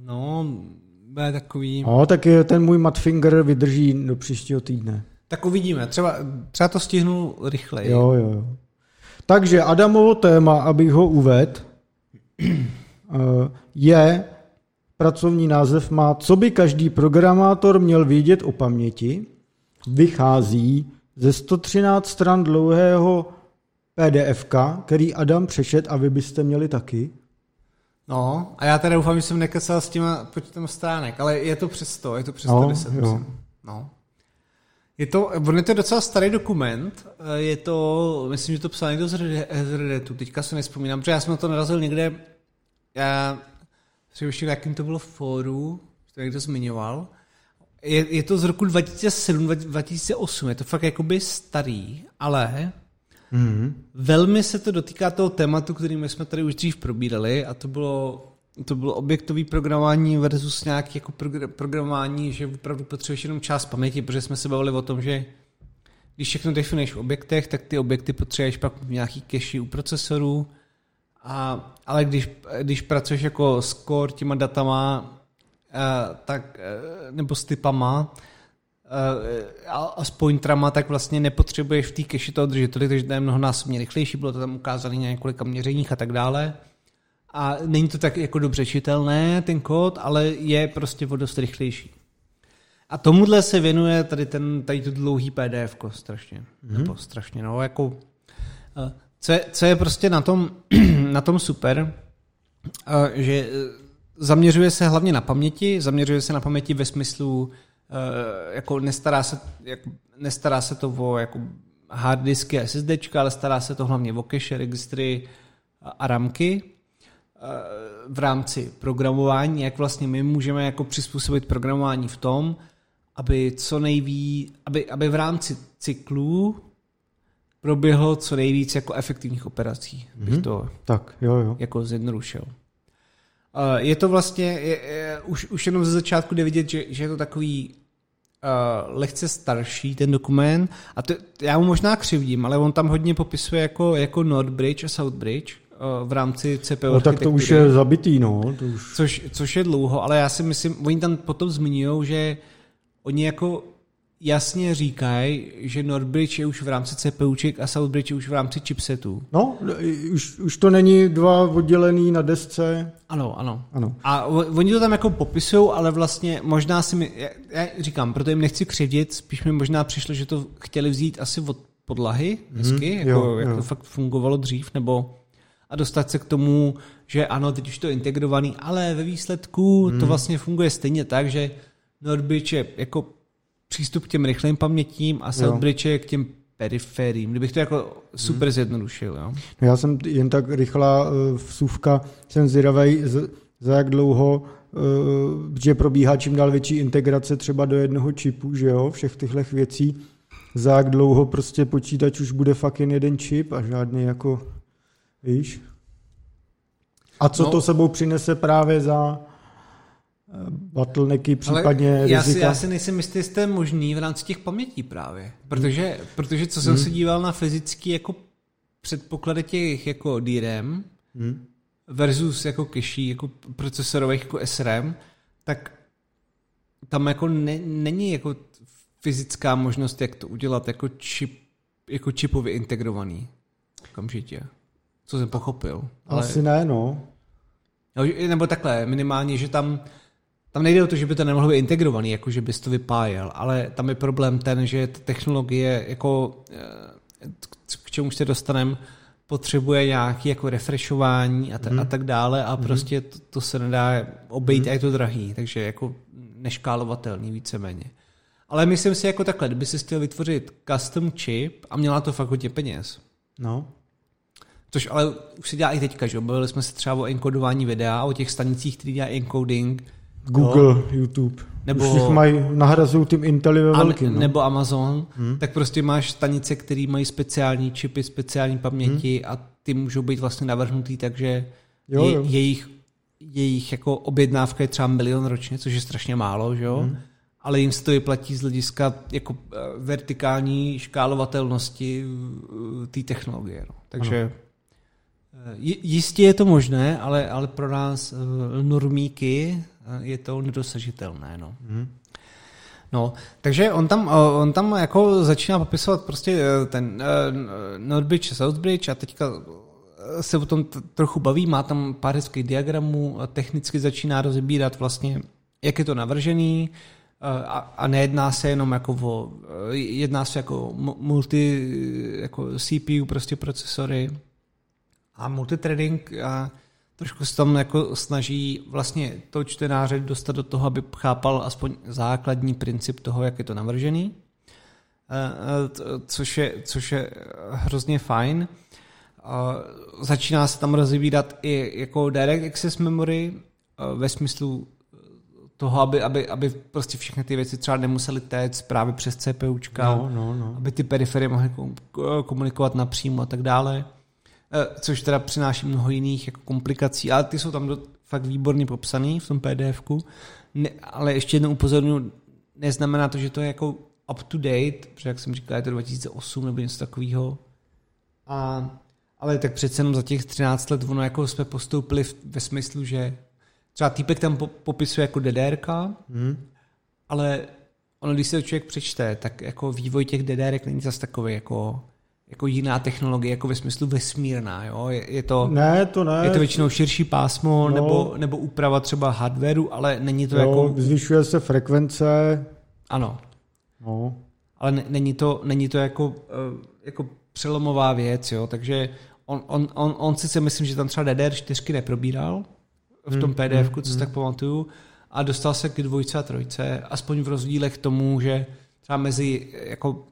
No, bude takový... No, tak ten můj Matfinger vydrží do příštího týdne. Tak uvidíme, třeba, třeba to stihnu rychleji. Jo, jo, jo. Takže Adamovo téma, abych ho uvedl, eh, je, pracovní název má, co by každý programátor měl vědět o paměti, vychází ze 113 stran dlouhého pdf který Adam přešet a vy byste měli taky. No, a já teda doufám, že jsem nekecal s těma počtem stránek, ale je to přes 100, je to přes 110. No, jo. no. Je to, on je to docela starý dokument, je to, myslím, že to psal někdo z Redditu, teďka se nespomínám, protože já jsem na to narazil někde, já ještě jakým to bylo fóru, to někdo zmiňoval, je, je to z roku 2007, 2008, je to fakt jakoby starý, ale mm-hmm. velmi se to dotýká toho tématu, který my jsme tady už dřív probírali a to bylo to bylo objektový programování versus nějaký jako programování, že opravdu potřebuješ jenom část paměti, protože jsme se bavili o tom, že když všechno definuješ v objektech, tak ty objekty potřebuješ pak v nějaký cache u procesorů, a, ale když, když pracuješ jako s core těma datama, uh, tak, uh, nebo s typama, uh, a, s pointrama, tak vlastně nepotřebuješ v té cache to držet tolik, takže to je mnohonásobně rychlejší, bylo to tam ukázané na několika měřeních a tak dále a není to tak jako dobře čitelné, ten kód, ale je prostě o dost rychlejší. A tomuhle se věnuje tady ten, tady to dlouhý PDF strašně. Mm-hmm. Nebo strašně, no, jako co je, co je prostě na tom, na tom super, že zaměřuje se hlavně na paměti, zaměřuje se na paměti ve smyslu, jako nestará se, jako, nestará se to o jako hard disky a SSD, ale stará se to hlavně o cache, registry a ramky v rámci programování, jak vlastně my můžeme jako přizpůsobit programování v tom, aby co nejví, aby, aby v rámci cyklů proběhlo co nejvíc jako efektivních operací. Mm-hmm. Bych mhm. to tak, jo, jo. jako zjednodušil. Je to vlastně, je, je, už, už jenom ze začátku jde vidět, že, že je to takový uh, lehce starší ten dokument a to, já mu možná křivdím, ale on tam hodně popisuje jako, jako Northbridge a Southbridge v rámci CPU. No tak to už je zabitý, no. To už... Což, což je dlouho, ale já si myslím, oni tam potom zmiňují, že oni jako jasně říkají, že Northbridge je už v rámci CPUček a Southbridge je už v rámci chipsetů. No, už, už to není dva oddělený na desce. Ano, ano. ano. A oni to tam jako popisují, ale vlastně možná si mi, já, já říkám, proto jim nechci křivdit, spíš mi možná přišlo, že to chtěli vzít asi od podlahy hezky, mm, jako, jo, jak jo. to fakt fungovalo dřív, nebo a dostat se k tomu, že ano, teď už to je integrovaný, ale ve výsledku hmm. to vlastně funguje stejně tak, že Nordbridge je jako přístup k těm rychlým pamětím a Southbridge je k těm periferím, kdybych to jako super hmm. zjednodušil. Jo? No já jsem jen tak rychlá uh, vsuvka, jsem zvědavý, za jak dlouho uh, že probíhá čím dál větší integrace třeba do jednoho čipu, že jo, všech těchto věcí, za jak dlouho prostě počítač už bude fakt jen jeden čip a žádný jako Víš? A co no, to sebou přinese právě za eh, bottlenecky, případně ale já rizika? Si, já si nejsem jistý, jestli to je možný v rámci těch pamětí právě. Protože, protože co jsem hmm. se díval na fyzický jako předpoklady těch jako DRAM hmm. versus jako cache, jako procesorových jako SRAM, tak tam jako ne, není jako fyzická možnost, jak to udělat jako čip, jako čipově integrovaný okamžitě co jsem pochopil. Ale... Asi ne, no. no. Nebo takhle, minimálně, že tam tam nejde o to, že by to nemohlo být integrovaný, jako že bys to vypájel, ale tam je problém ten, že ta technologie, jako eh, k čemu se dostaneme, potřebuje nějaký jako refreshování a, mm. a tak dále a mm. prostě to, to se nedá obejít mm. a je to drahý, takže jako neškálovatelný víceméně. Ale myslím si jako takhle, kdyby si chtěl vytvořit custom chip a měla to fakt hodně peněz, no. Což ale už se dělá i teďka, že Bavili jsme se třeba o enkodování videa, o těch stanicích, které dělá encoding. Google, jo. YouTube. Nebo, už mají, nahrazují tím Intely ve velkým. No. Nebo Amazon, hmm. tak prostě máš stanice, které mají speciální čipy, speciální paměti hmm. a ty můžou být vlastně navrhnutý, takže jo, je, jo. jejich, jejich jako objednávka je třeba milion ročně, což je strašně málo, že jo? Hmm ale jim se to vyplatí z hlediska jako eh, vertikální škálovatelnosti eh, té technologie. No. Takže ano. Jistě je to možné, ale, ale pro nás eh, normíky eh, je to nedosažitelné. No. Hmm. No, takže on tam, eh, on tam jako začíná popisovat prostě ten Northbridge, Southbridge a teďka se o tom trochu baví, má tam pár hezkých diagramů, a technicky začíná rozebírat vlastně, jak je to navržený, a, a nejedná se jenom jako o, jedná se jako multi, jako CPU prostě procesory, a multitrading a trošku se tam jako snaží vlastně to čtenáře dostat do toho, aby chápal aspoň základní princip toho, jak je to navržený. což je, což je hrozně fajn. Začíná se tam rozvídat i jako direct access memory ve smyslu toho, aby, aby, aby prostě všechny ty věci třeba nemusely téct právě přes CPUčka, no, no, no. aby ty periferie mohly komunikovat napřímo a tak dále. E, což teda přináší mnoho jiných jako komplikací, ale ty jsou tam do, fakt výborně popsaný v tom PDFku. Ne, ale ještě jednou upozorňuji, neznamená to, že to je jako up to date, protože jak jsem říkal, je to 2008 nebo něco takového. A, ale tak přece jenom za těch 13 let ono jako jsme postoupili v, ve smyslu, že třeba týpek tam popisuje jako DDRka, hmm. ale ono, když se to člověk přečte, tak jako vývoj těch DDRek není zase takový jako, jako jiná technologie, jako ve smyslu vesmírná, jo? Je, je to, ne, to ne. Je to většinou širší pásmo no. nebo, nebo úprava třeba hardwareu, ale není to jo, jako... Zvyšuje se frekvence. Ano. No. Ale ne, není to, není to jako, eh, jako přelomová věc, jo? takže on, on, on, on si myslím, že tam třeba DDR4 neprobíral, v tom hmm, pdf co si hmm. tak pamatuju, a dostal se k dvojce a trojce, aspoň v rozdílech k tomu, že třeba mezi, jako,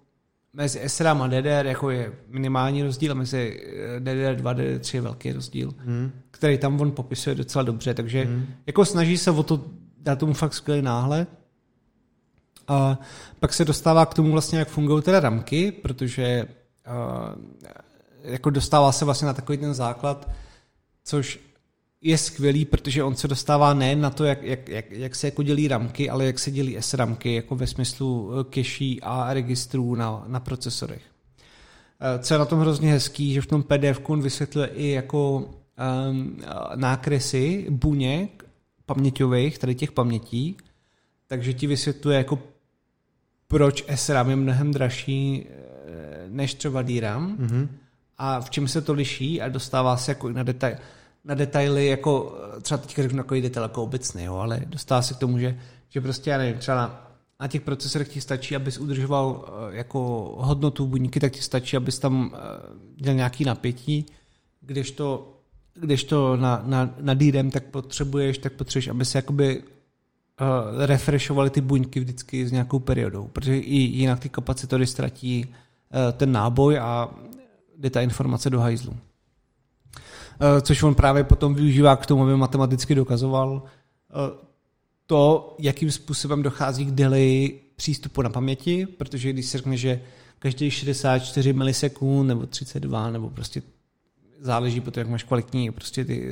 mezi SRAM a DDR jako je minimální rozdíl a mezi DDR2 a DDR3 je velký rozdíl, hmm. který tam on popisuje docela dobře, takže hmm. jako snaží se o to dát tomu fakt skvělý náhled. A pak se dostává k tomu vlastně, jak fungují teda ramky, protože uh, jako dostává se vlastně na takový ten základ, což je skvělý, protože on se dostává nejen na to, jak, jak, jak, jak se jako dělí ramky, ale jak se dělí SRAMky, jako ve smyslu eh, cache a registrů na, na procesorech. Eh, co je na tom hrozně hezký, že v tom pdf on vysvětluje i jako um, nákresy buněk paměťových, tady těch pamětí, takže ti vysvětluje jako proč SRAM je mnohem dražší než třeba DRAM mm-hmm. a v čem se to liší a dostává se jako na detail na detaily, jako třeba teďka řeknu takový detail jako obecný, jo, ale dostává se k tomu, že, že prostě, já nevím, třeba na, na těch procesorech ti stačí, abys udržoval eh, jako hodnotu buňky, tak ti stačí, abys tam eh, dělal nějaký napětí, kdežto, kdežto na, na, na DRAM tak potřebuješ, tak potřebuješ, aby se jakoby uh, refreshovaly ty buňky vždycky s nějakou periodou, protože i jinak ty kapacitory ztratí uh, ten náboj a jde ta informace do hajzlu. Eh, což on právě potom využívá k tomu, aby matematicky dokazoval eh, to, jakým způsobem dochází k delay přístupu na paměti, protože když se řekne, že každý 64 milisekund nebo 32 nebo prostě záleží potom, jak máš kvalitní prostě ty,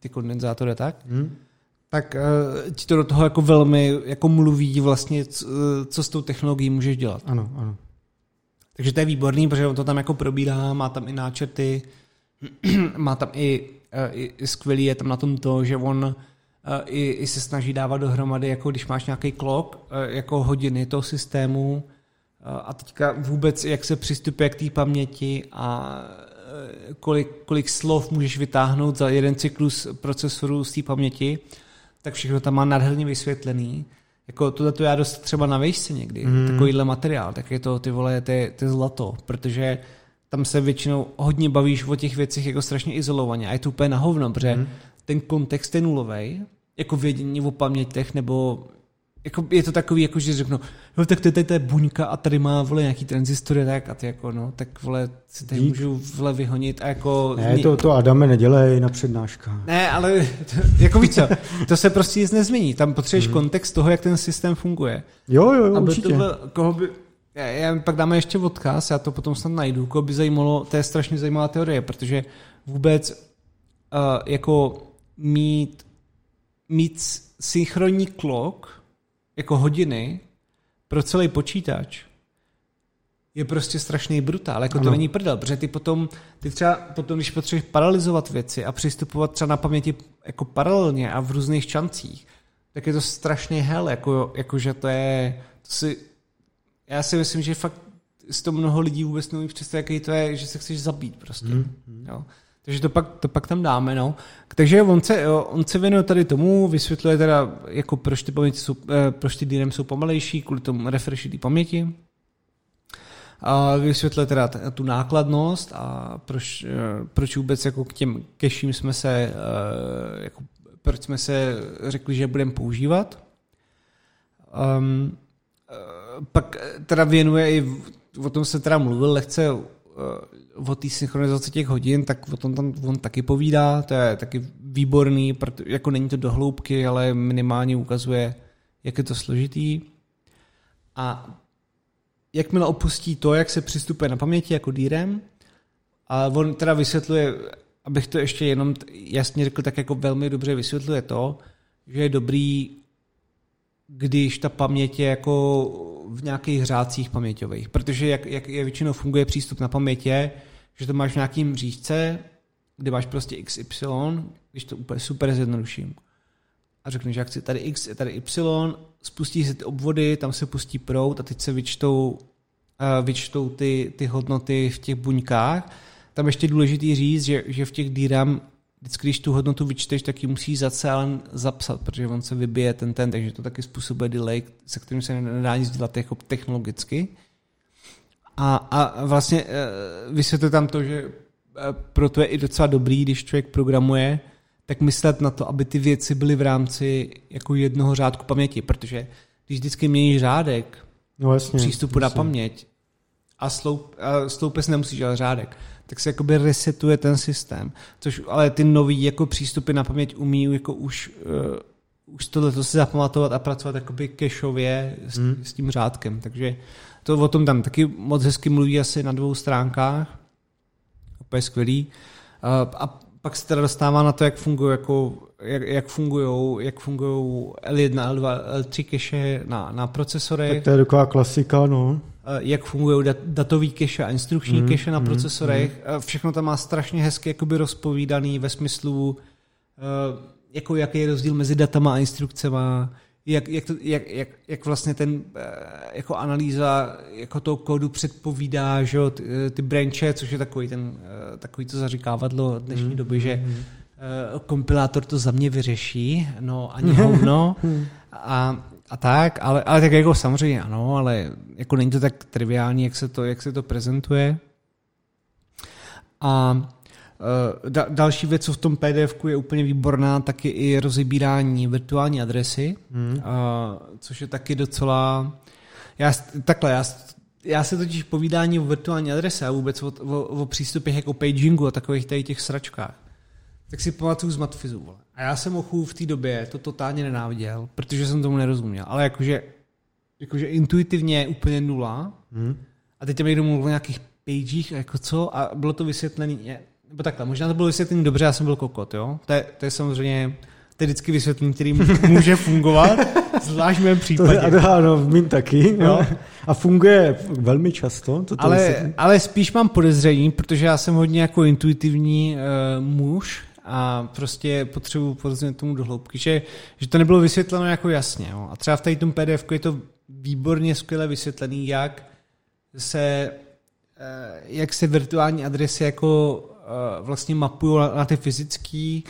ty kondenzátory a tak, hmm. tak uh, ti to do toho jako velmi jako mluví vlastně, co, co s tou technologií můžeš dělat. Ano, ano. Takže to je výborný, protože on to tam jako probírá, má tam i náčrty, má tam i, eh, i, i skvělý je tam na tom to, že on eh, i, i se snaží dávat dohromady, jako když máš nějaký klok, eh, jako hodiny toho systému a teďka vůbec, jak se přistupuje k té paměti a kolik, kolik slov můžeš vytáhnout za jeden cyklus procesoru z té paměti, tak všechno tam má nádherně vysvětlený. Jako tohle to já dost třeba na vejšce někdy, mm. takovýhle materiál, tak je to ty vole, ty, ty zlato, protože tam se většinou hodně bavíš o těch věcech jako strašně izolovaně a je to úplně na hovno, protože hmm. ten kontext je nulový, jako vědění o pamětech nebo jako je to takový, jako že řeknu, no tak to je buňka a tady má vole nějaký transistory, tak a ty jako no, tak vole si tady Dík. můžu vole vyhonit a jako... Ne, to, to Adame nedělej na přednáškách. Ne, ale to, jako víš co, to se prostě nic nezmění, tam potřebuješ hmm. kontext toho, jak ten systém funguje. Jo, jo, jo, určitě. Tohle, koho by, já, já pak dáme ještě odkaz, já to potom snad najdu, koho by zajímalo, to je strašně zajímavá teorie, protože vůbec uh, jako mít, mít synchronní klok jako hodiny pro celý počítač je prostě strašný brutál, jako ano. to není prdel, protože ty potom, ty třeba potom, když potřebuješ paralizovat věci a přistupovat třeba na paměti jako paralelně a v různých šancích, tak je to strašný hell, jako, jako že to je, to si já si myslím, že fakt z toho mnoho lidí vůbec neumí představit, jaký to je, že se chceš zabít prostě. Hmm. Jo. Takže to pak, to pak tam dáme, no. Takže on se, on se věnuje tady tomu, vysvětluje teda, jako proč ty, paměti jsou, eh, proč ty DRAM jsou pomalejší, kvůli tomu refreshi té paměti. A vysvětluje teda tu nákladnost a proč, eh, proč vůbec jako k těm keším jsme se, eh, jako, proč jsme se řekli, že budeme používat. Um, pak teda věnuje i, o tom se teda mluvil lehce o té synchronizaci těch hodin, tak o tom tam on taky povídá, to je taky výborný, jako není to dohloubky, ale minimálně ukazuje, jak je to složitý. A jakmile opustí to, jak se přistupuje na paměti jako DRAM, a on teda vysvětluje, abych to ještě jenom jasně řekl, tak jako velmi dobře vysvětluje to, že je dobrý, když ta paměť je jako v nějakých řádcích paměťových, protože jak, jak je většinou funguje přístup na pamětě, že to máš v nějakým řízce, kde máš prostě XY, když to úplně super zjednoduším. A řekneš, že chci tady X, tady Y, spustí se ty obvody, tam se pustí prout a teď se vyčtou, uh, vyčtou ty, ty hodnoty v těch buňkách. Tam ještě důležitý říct, že, že v těch DRAM vždycky, když tu hodnotu vyčteš, tak ji musíš zacelen zapsat, protože on se vybije ten ten, takže to taky způsobuje delay, se kterým se nedá nic dělat jako technologicky. A, a vlastně e, vysvětluje tam to, že e, proto je i docela dobrý, když člověk programuje, tak myslet na to, aby ty věci byly v rámci jako jednoho řádku paměti, protože když vždycky měníš řádek no, jasně, přístupu jasně. na paměť a, sloup, a sloupes nemusíš dělat řádek, tak se jakoby resetuje ten systém. Což ale ty nový jako přístupy na paměť umí jako už, uh, už tohle si zapamatovat a pracovat jakoby kešově s, hmm. s tím řádkem. Takže to o tom tam taky moc hezky mluví asi na dvou stránkách. Úplně skvělý. Uh, a pak se teda dostává na to, jak fungují jako, jak, jak fungují jak fungují L1, L2, L3 cache na, na procesorech. Tak to je taková klasika, no. Jak fungují dat, datový cache a instrukční mm, cache na mm, procesorech. Mm. Všechno tam má strašně hezky jakoby rozpovídaný ve smyslu, jako jaký je rozdíl mezi datama a instrukcema, jak, jak, to, jak, jak, jak vlastně ten jako analýza jako toho kódu předpovídá, že ty, ty branche, což je takový ten takový to zaříkávadlo dnešní mm, doby, že mm. kompilátor to za mě vyřeší, no ani hovno a, a tak, ale, ale tak jako samozřejmě ano, ale jako není to tak triviální, jak se to, jak se to prezentuje. A Uh, da, další věc, co v tom pdf je úplně výborná, tak je i rozebírání virtuální adresy, hmm. uh, což je taky docela... Já, takhle, já, já se totiž povídání o virtuální adrese a vůbec o, o, o přístupech jako pagingu a takových tady těch sračkách, tak si pamatuju z Matfizu. A já jsem ochu v té době to totálně nenáviděl, protože jsem tomu nerozuměl. Ale jakože, jakože intuitivně úplně nula. Hmm. A teď tam někdo mluvil o nějakých pagech a jako co a bylo to vysvětlené nebo takhle, možná to bylo vysvětlené dobře, já jsem byl kokot, jo? To je, to je samozřejmě to je vždycky vysvětlení, který může fungovat, zvlášť v mém případě. To, ano, v mým taky. Jo. A funguje velmi často. Toto ale, ale spíš mám podezření, protože já jsem hodně jako intuitivní uh, muž a prostě potřebuji porozumět tomu dohloubky, že, že to nebylo vysvětleno jako jasně. Jo. A třeba v tady tom pdf je to výborně skvěle vysvětlený, jak se, uh, jak se virtuální adresy jako Eh, vlastně mapují na, na ty fyzické,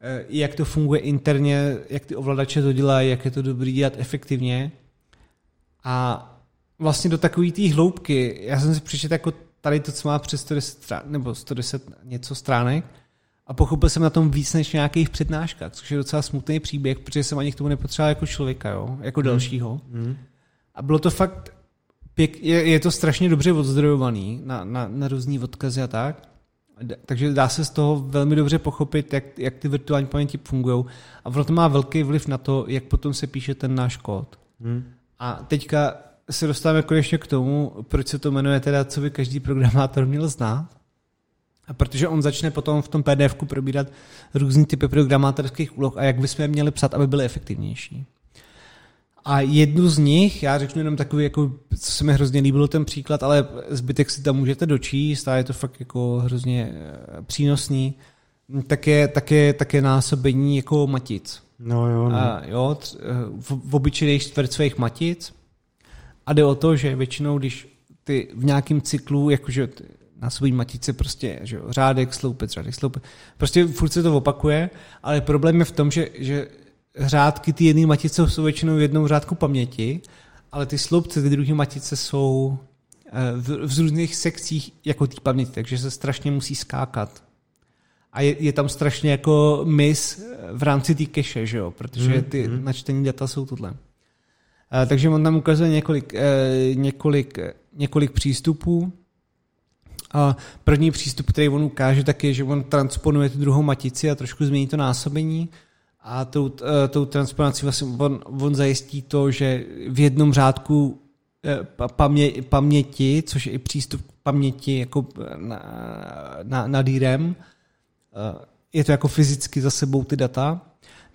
eh, jak to funguje interně, jak ty ovladače to dělají, jak je to dobrý dělat efektivně. A vlastně do takové té hloubky, já jsem si přečetl jako tady to, co má přes 110 strán, nebo 110 něco stránek, a pochopil jsem na tom víc než nějakých přednáškách, což je docela smutný příběh, protože jsem ani k tomu nepotřeboval jako člověka, jo? jako hmm. dalšího. Mm. A bylo to fakt, pěk, je, je to strašně dobře odzdrojovaný na, na, na různý odkazy a tak. Takže dá se z toho velmi dobře pochopit, jak, jak ty virtuální paměti fungují. A ono to má velký vliv na to, jak potom se píše ten náš kód. Hmm. A teďka se dostáváme konečně k tomu, proč se to jmenuje teda, co by každý programátor měl znát. A protože on začne potom v tom pdf probírat různý typy programátorských úloh a jak bychom měli psat, aby byly efektivnější. A jednu z nich, já řeknu jenom takový, jako, co se mi hrozně líbilo ten příklad, ale zbytek si tam můžete dočíst a je to fakt jako hrozně eh, přínosný, tak je, tak je, tak je násobení jako matic. No jo, no. A, jo v, v obyčejných čtvercových matic a jde o to, že většinou, když ty v nějakém cyklu, jakože násobení matice prostě, že jo, řádek, sloupec, řádek, sloupec, prostě furt se to opakuje, ale problém je v tom, že, že řádky ty jedné matice jsou většinou v jednou řádku paměti, ale ty sloupce, ty druhé matice jsou eh, v, v různých sekcích jako ty paměti, takže se strašně musí skákat. A je, je tam strašně jako mis v rámci té cache, že jo? protože hmm, ty hmm. načtení data jsou tohle. takže on tam ukazuje několik, několik, několik přístupů. A první přístup, který on ukáže, tak je, že on transponuje tu druhou matici a trošku změní to násobení. A tou, tou transponací vlastně on, on zajistí to, že v jednom řádku pamě, paměti, což je i přístup k paměti jako na, na, na DRAM, je to jako fyzicky za sebou ty data,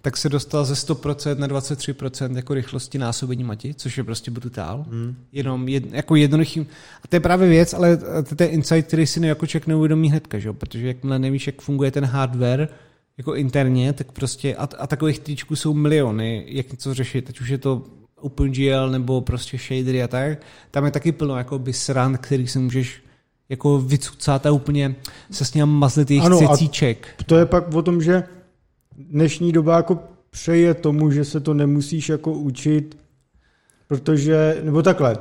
tak se dostal ze 100% na 23% jako rychlosti násobení mati, což je prostě brutál. Hmm. Jenom jed, jako jednoduchým. A to je právě věc, ale to je insight, který si jako člověk neuvědomí hnedka, že? protože jakmile nevíš, jak funguje ten hardware, jako interně, tak prostě, a, a takových tričků jsou miliony, jak něco řešit, ať už je to OpenGL nebo prostě shadery a tak, tam je taky plno jako sran, který si můžeš jako vycucat a úplně se s ním mazlit jejich ano, cecíček. to je pak o tom, že dnešní doba jako přeje tomu, že se to nemusíš jako učit, protože, nebo takhle,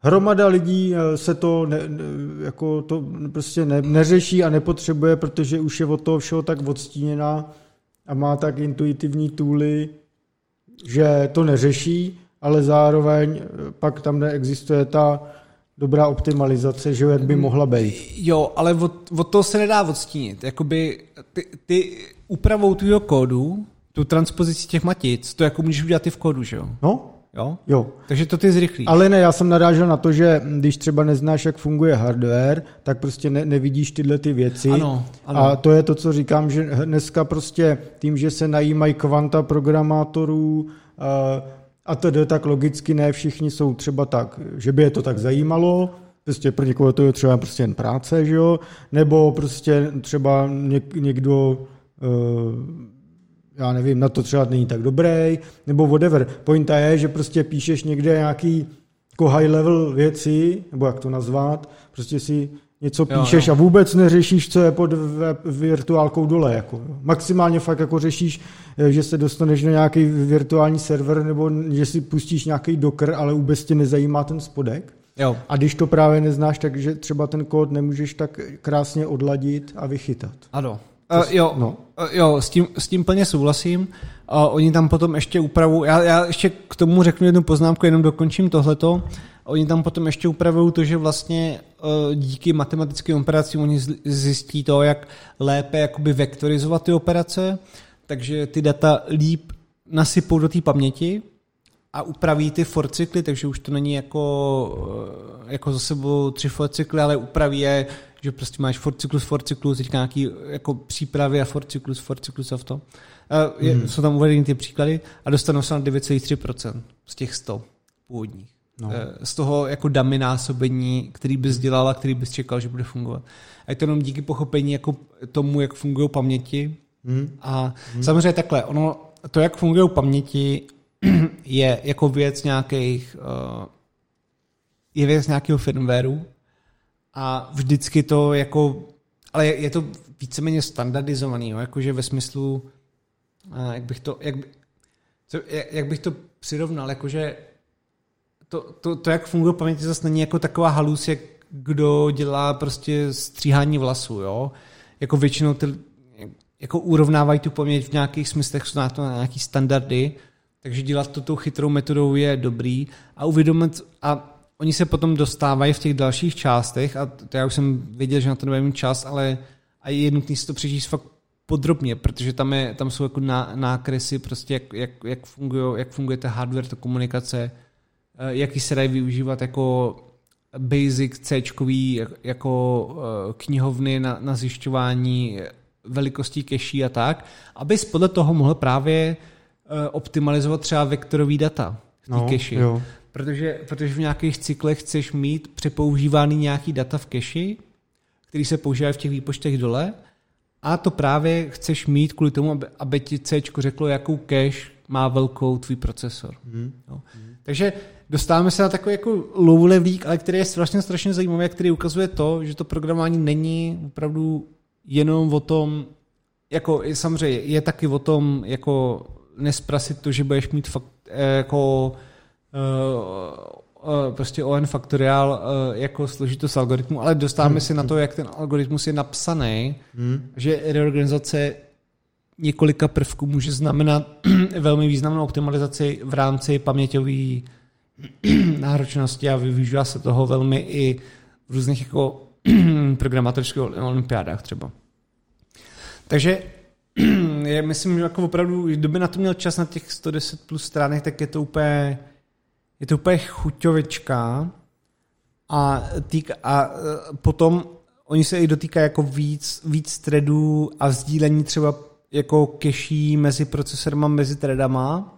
hromada lidí eh, se to, ne, jako to prostě ne, neřeší a nepotřebuje, protože už je od toho všeho tak odstíněná a má tak intuitivní tooly, že to neřeší, ale zároveň eh, pak tam neexistuje ta dobrá optimalizace, že jak by mohla být. Jo, ale od, od toho se nedá odstínit. Jakoby ty, ty úpravou tvýho kódu, tu transpozici těch matic, to jako můžeš udělat i v kódu, že jo? No, Jo? Jo. Takže to ty zrychlí. Ale ne, já jsem narážel na to, že když třeba neznáš, jak funguje hardware, tak prostě ne, nevidíš tyhle ty věci. Ano, ano. A to je to, co říkám, že dneska prostě tím, že se najímají kvanta programátorů, a to tak logicky ne všichni jsou třeba tak, že by je to tak zajímalo, prostě pro někoho to je třeba prostě jen práce, že jo, nebo prostě třeba něk, někdo, já nevím, na to třeba není tak dobrý, nebo whatever. Pointa je, že prostě píšeš někde nějaký jako high level věci, nebo jak to nazvat, prostě si něco píšeš jo, jo. a vůbec neřešíš, co je pod virtuálkou dole. Jako. Maximálně fakt jako řešíš, eh, že se dostaneš na nějaký virtuální server nebo že si pustíš nějaký docker, ale vůbec tě nezajímá ten spodek. Jo. A když to právě neznáš, takže třeba ten kód nemůžeš tak krásně odladit a vychytat. Ano. Uh, jo, no. uh, jo s, tím, s tím plně souhlasím. Uh, oni tam potom ještě upravují, já, já ještě k tomu řeknu jednu poznámku, jenom dokončím tohleto. Oni tam potom ještě upravují to, že vlastně uh, díky matematickým operacím oni zjistí to, jak lépe jakoby vektorizovat ty operace, takže ty data líp nasypou do té paměti a upraví ty for cykly, takže už to není jako, jako za sebou tři for cykly, ale upraví je, že prostě máš for cyklus, for cyklus, teďka nějaký jako přípravy a for cyklus, for cyklus a v to. Uh, je, hmm. Jsou tam uvedeny ty příklady a dostanou se na 9,3% z těch 100 původních. No. Eh, z toho jako damy násobení, který bys dělal a který bys čekal, že bude fungovat. A je to jenom díky pochopení jako tomu, jak fungují paměti. Hmm. A hmm. samozřejmě takhle, ono, to, jak fungují paměti, je jako věc nějakých, uh, je věc nějakého firmwareu a vždycky to jako, ale je, to víceméně standardizovaný, jo? jakože ve smyslu, uh, jak bych to, jak, co, jak bych to přirovnal, jakože to, to, to, jak funguje paměť, zase není jako taková halus, jak kdo dělá prostě stříhání vlasů, jo. Jako většinou ty, jako urovnávají tu paměť v nějakých smyslech, jsou na to na nějaký standardy, takže dělat to tou chytrou metodou je dobrý a uvědomit, a oni se potom dostávají v těch dalších částech, a to já už jsem věděl, že na to nebudeme čas, ale a je nutné si to přečíst fakt podrobně, protože tam, je, tam jsou jako nákresy, prostě jak, jak, jak, funguje, jak funguje ta hardware, ta komunikace, Eh, jaký se dají využívat jako basic C jako eh, knihovny na, na zjišťování velikostí keší a tak, aby podle toho mohl právě eh, optimalizovat třeba vektorový data v té no, keši. Protože, protože v nějakých cyklech chceš mít přepoužívaný nějaký data v keši, který se používají v těch výpočtech dole, a to právě chceš mít kvůli tomu, aby, aby ti C řeklo, jakou cache má velkou tvůj procesor. Hmm. No. Hmm. Takže dostáváme se na takový jako low levelík, ale který je strašně, strašně zajímavý, který ukazuje to, že to programování není opravdu jenom o tom, jako samozřejmě je taky o tom, jako nesprasit to, že budeš mít fakt, eh, jako prostě ON faktoriál uh, jako složitost algoritmu, ale dostáváme hmm. se na to, jak ten algoritmus je napsaný, hmm. že reorganizace několika prvků může znamenat velmi významnou optimalizaci v rámci paměťové náročnosti a využívá se toho velmi i v různých jako programátorských olympiádách třeba. Takže je, myslím, že jako opravdu, kdyby na to měl čas na těch 110 plus stránek, tak je to úplně, je to úplně chuťovička a, týk, a e, potom oni se i dotýkají jako víc, víc threadů a sdílení třeba jako keší mezi procesorama, mezi threadama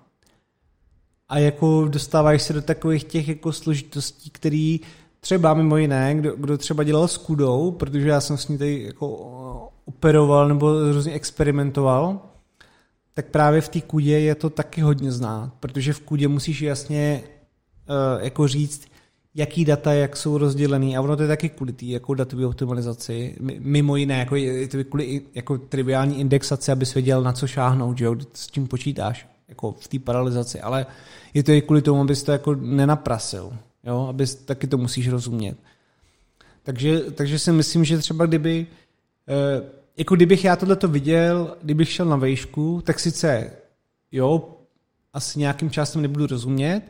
a jako dostávají se do takových těch jako složitostí, který třeba mimo jiné, kdo, kdo třeba dělal s kudou, protože já jsem s ní tady jako operoval nebo různě experimentoval, tak právě v té kudě je to taky hodně znát, protože v kudě musíš jasně jako říct, jaký data, jak jsou rozdělený. A ono to je taky kvůli té jako datové optimalizaci, mimo jiné, jako je to kvůli jako triviální indexaci, abys věděl, na co šáhnout, že jo, s tím počítáš, jako v té paralizaci, ale je to i kvůli tomu, abys to jako nenaprasil, jo, abys taky to musíš rozumět. Takže, takže si myslím, že třeba kdyby eh, jako kdybych já tohle to viděl, kdybych šel na vejšku, tak sice jo, asi nějakým časem nebudu rozumět,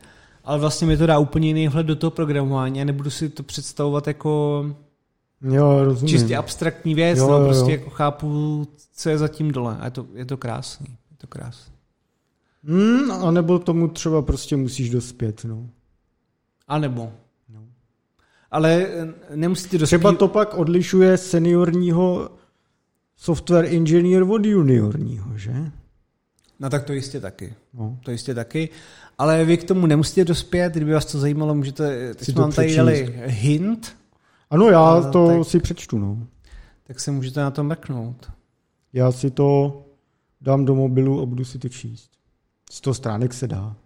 ale vlastně mi to dá úplně jiný vhled do toho programování a nebudu si to představovat jako jo, rozumím. čistě abstraktní věc, jo, no, prostě jo. jako chápu, co je zatím dole a je to, je to krásný. Je to krásný. Hmm, a nebo tomu třeba prostě musíš dospět, no. A nebo. No. Ale eh, nemusíte dospět. Třeba to pak odlišuje seniorního software engineer od juniorního, že? No tak to jistě taky. No. To jistě taky. Ale vy k tomu nemusíte dospět, kdyby vás to zajímalo, můžete, teď vám tady dali hint. Ano, já to tak, si přečtu, no. Tak se můžete na to mrknout. Já si to dám do mobilu a budu si to číst. Z toho stránek se dá.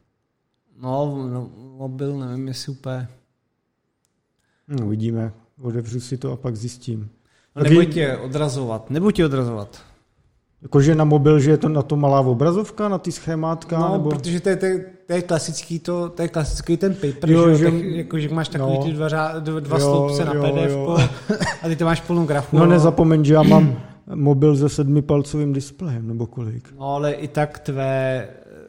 No, no mobil, nevím, jestli úplně... No, uvidíme. Odevřu si to a pak zjistím. No, nebuď tě odrazovat, nebuď tě odrazovat. Jakože na mobil, že je to na to malá obrazovka, na ty schémátka? No, nebo... protože to je, to, je, klasický, to, to je klasický ten paper, jo, že, tak, jako, že máš takový no, ty dva, dva, dva jo, sloupce na PDF jo. a ty to máš plnou grafu. No nezapomeň, že já mám mobil se sedmipalcovým displejem, nebo kolik. No ale i tak tvé,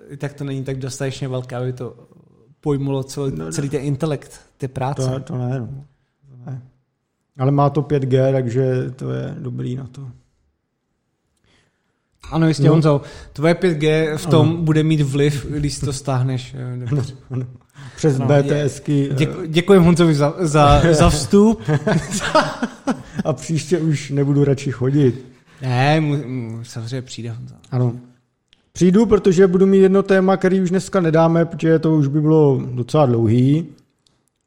i tak to není tak dostatečně velké, aby to pojmulo celý, no, celý ten intelekt, ty práce. To, to ne, no. Ne. Ale má to 5G, takže to je dobrý na to. Ano, jistě, no. Honzo. Tvoje 5G v tom ano. bude mít vliv, když to stáhneš. Ano, ano. Přes ano, BTSky. Děku, děkuji Honzovi za, za, za vstup. A příště už nebudu radši chodit. Ne, mu, mu, samozřejmě přijde Honzo. Ano. Přijdu, protože budu mít jedno téma, který už dneska nedáme, protože to už by bylo docela dlouhý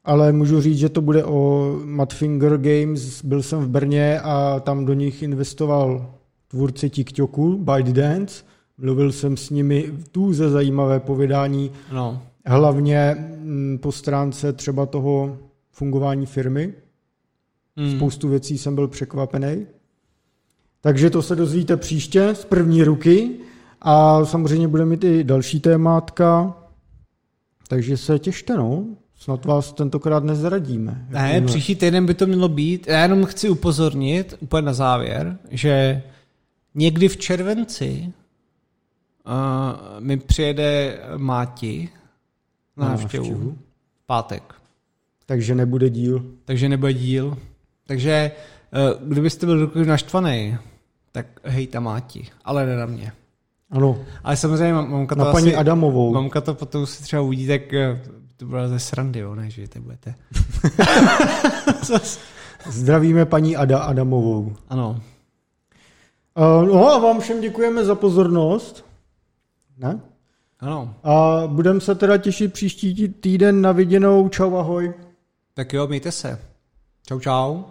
ale můžu říct, že to bude o Madfinger Games. Byl jsem v Brně a tam do nich investoval tvůrci TikToku, ByteDance. Mluvil jsem s nimi tu ze zajímavé povědání, no. hlavně mm, po stránce třeba toho fungování firmy. Hmm. Spoustu věcí jsem byl překvapený. Takže to se dozvíte příště z první ruky a samozřejmě budeme mít i další témátka, takže se těšte, no. Snad vás tentokrát nezradíme. Ne, příští týden by to mělo být. Já jenom chci upozornit, úplně na závěr, že někdy v červenci uh, mi přijede Máti na návštěvu. V pátek. Takže nebude díl. Takže nebude díl. Takže uh, kdybyste byl naštvaný, tak hej tam Máti, ale ne na mě. Ano. Ale samozřejmě mamka to Na paní asi, Adamovou. Mamka to potom si třeba uvidí, tak eh, to byla ze srandy, jo, ne, že to budete. Zdravíme paní Ada Adamovou. Ano. Uh, no a vám všem děkujeme za pozornost. Ne? Ano. A budeme se teda těšit příští týden na viděnou. Čau, ahoj. Tak jo, mějte se. Čau, čau.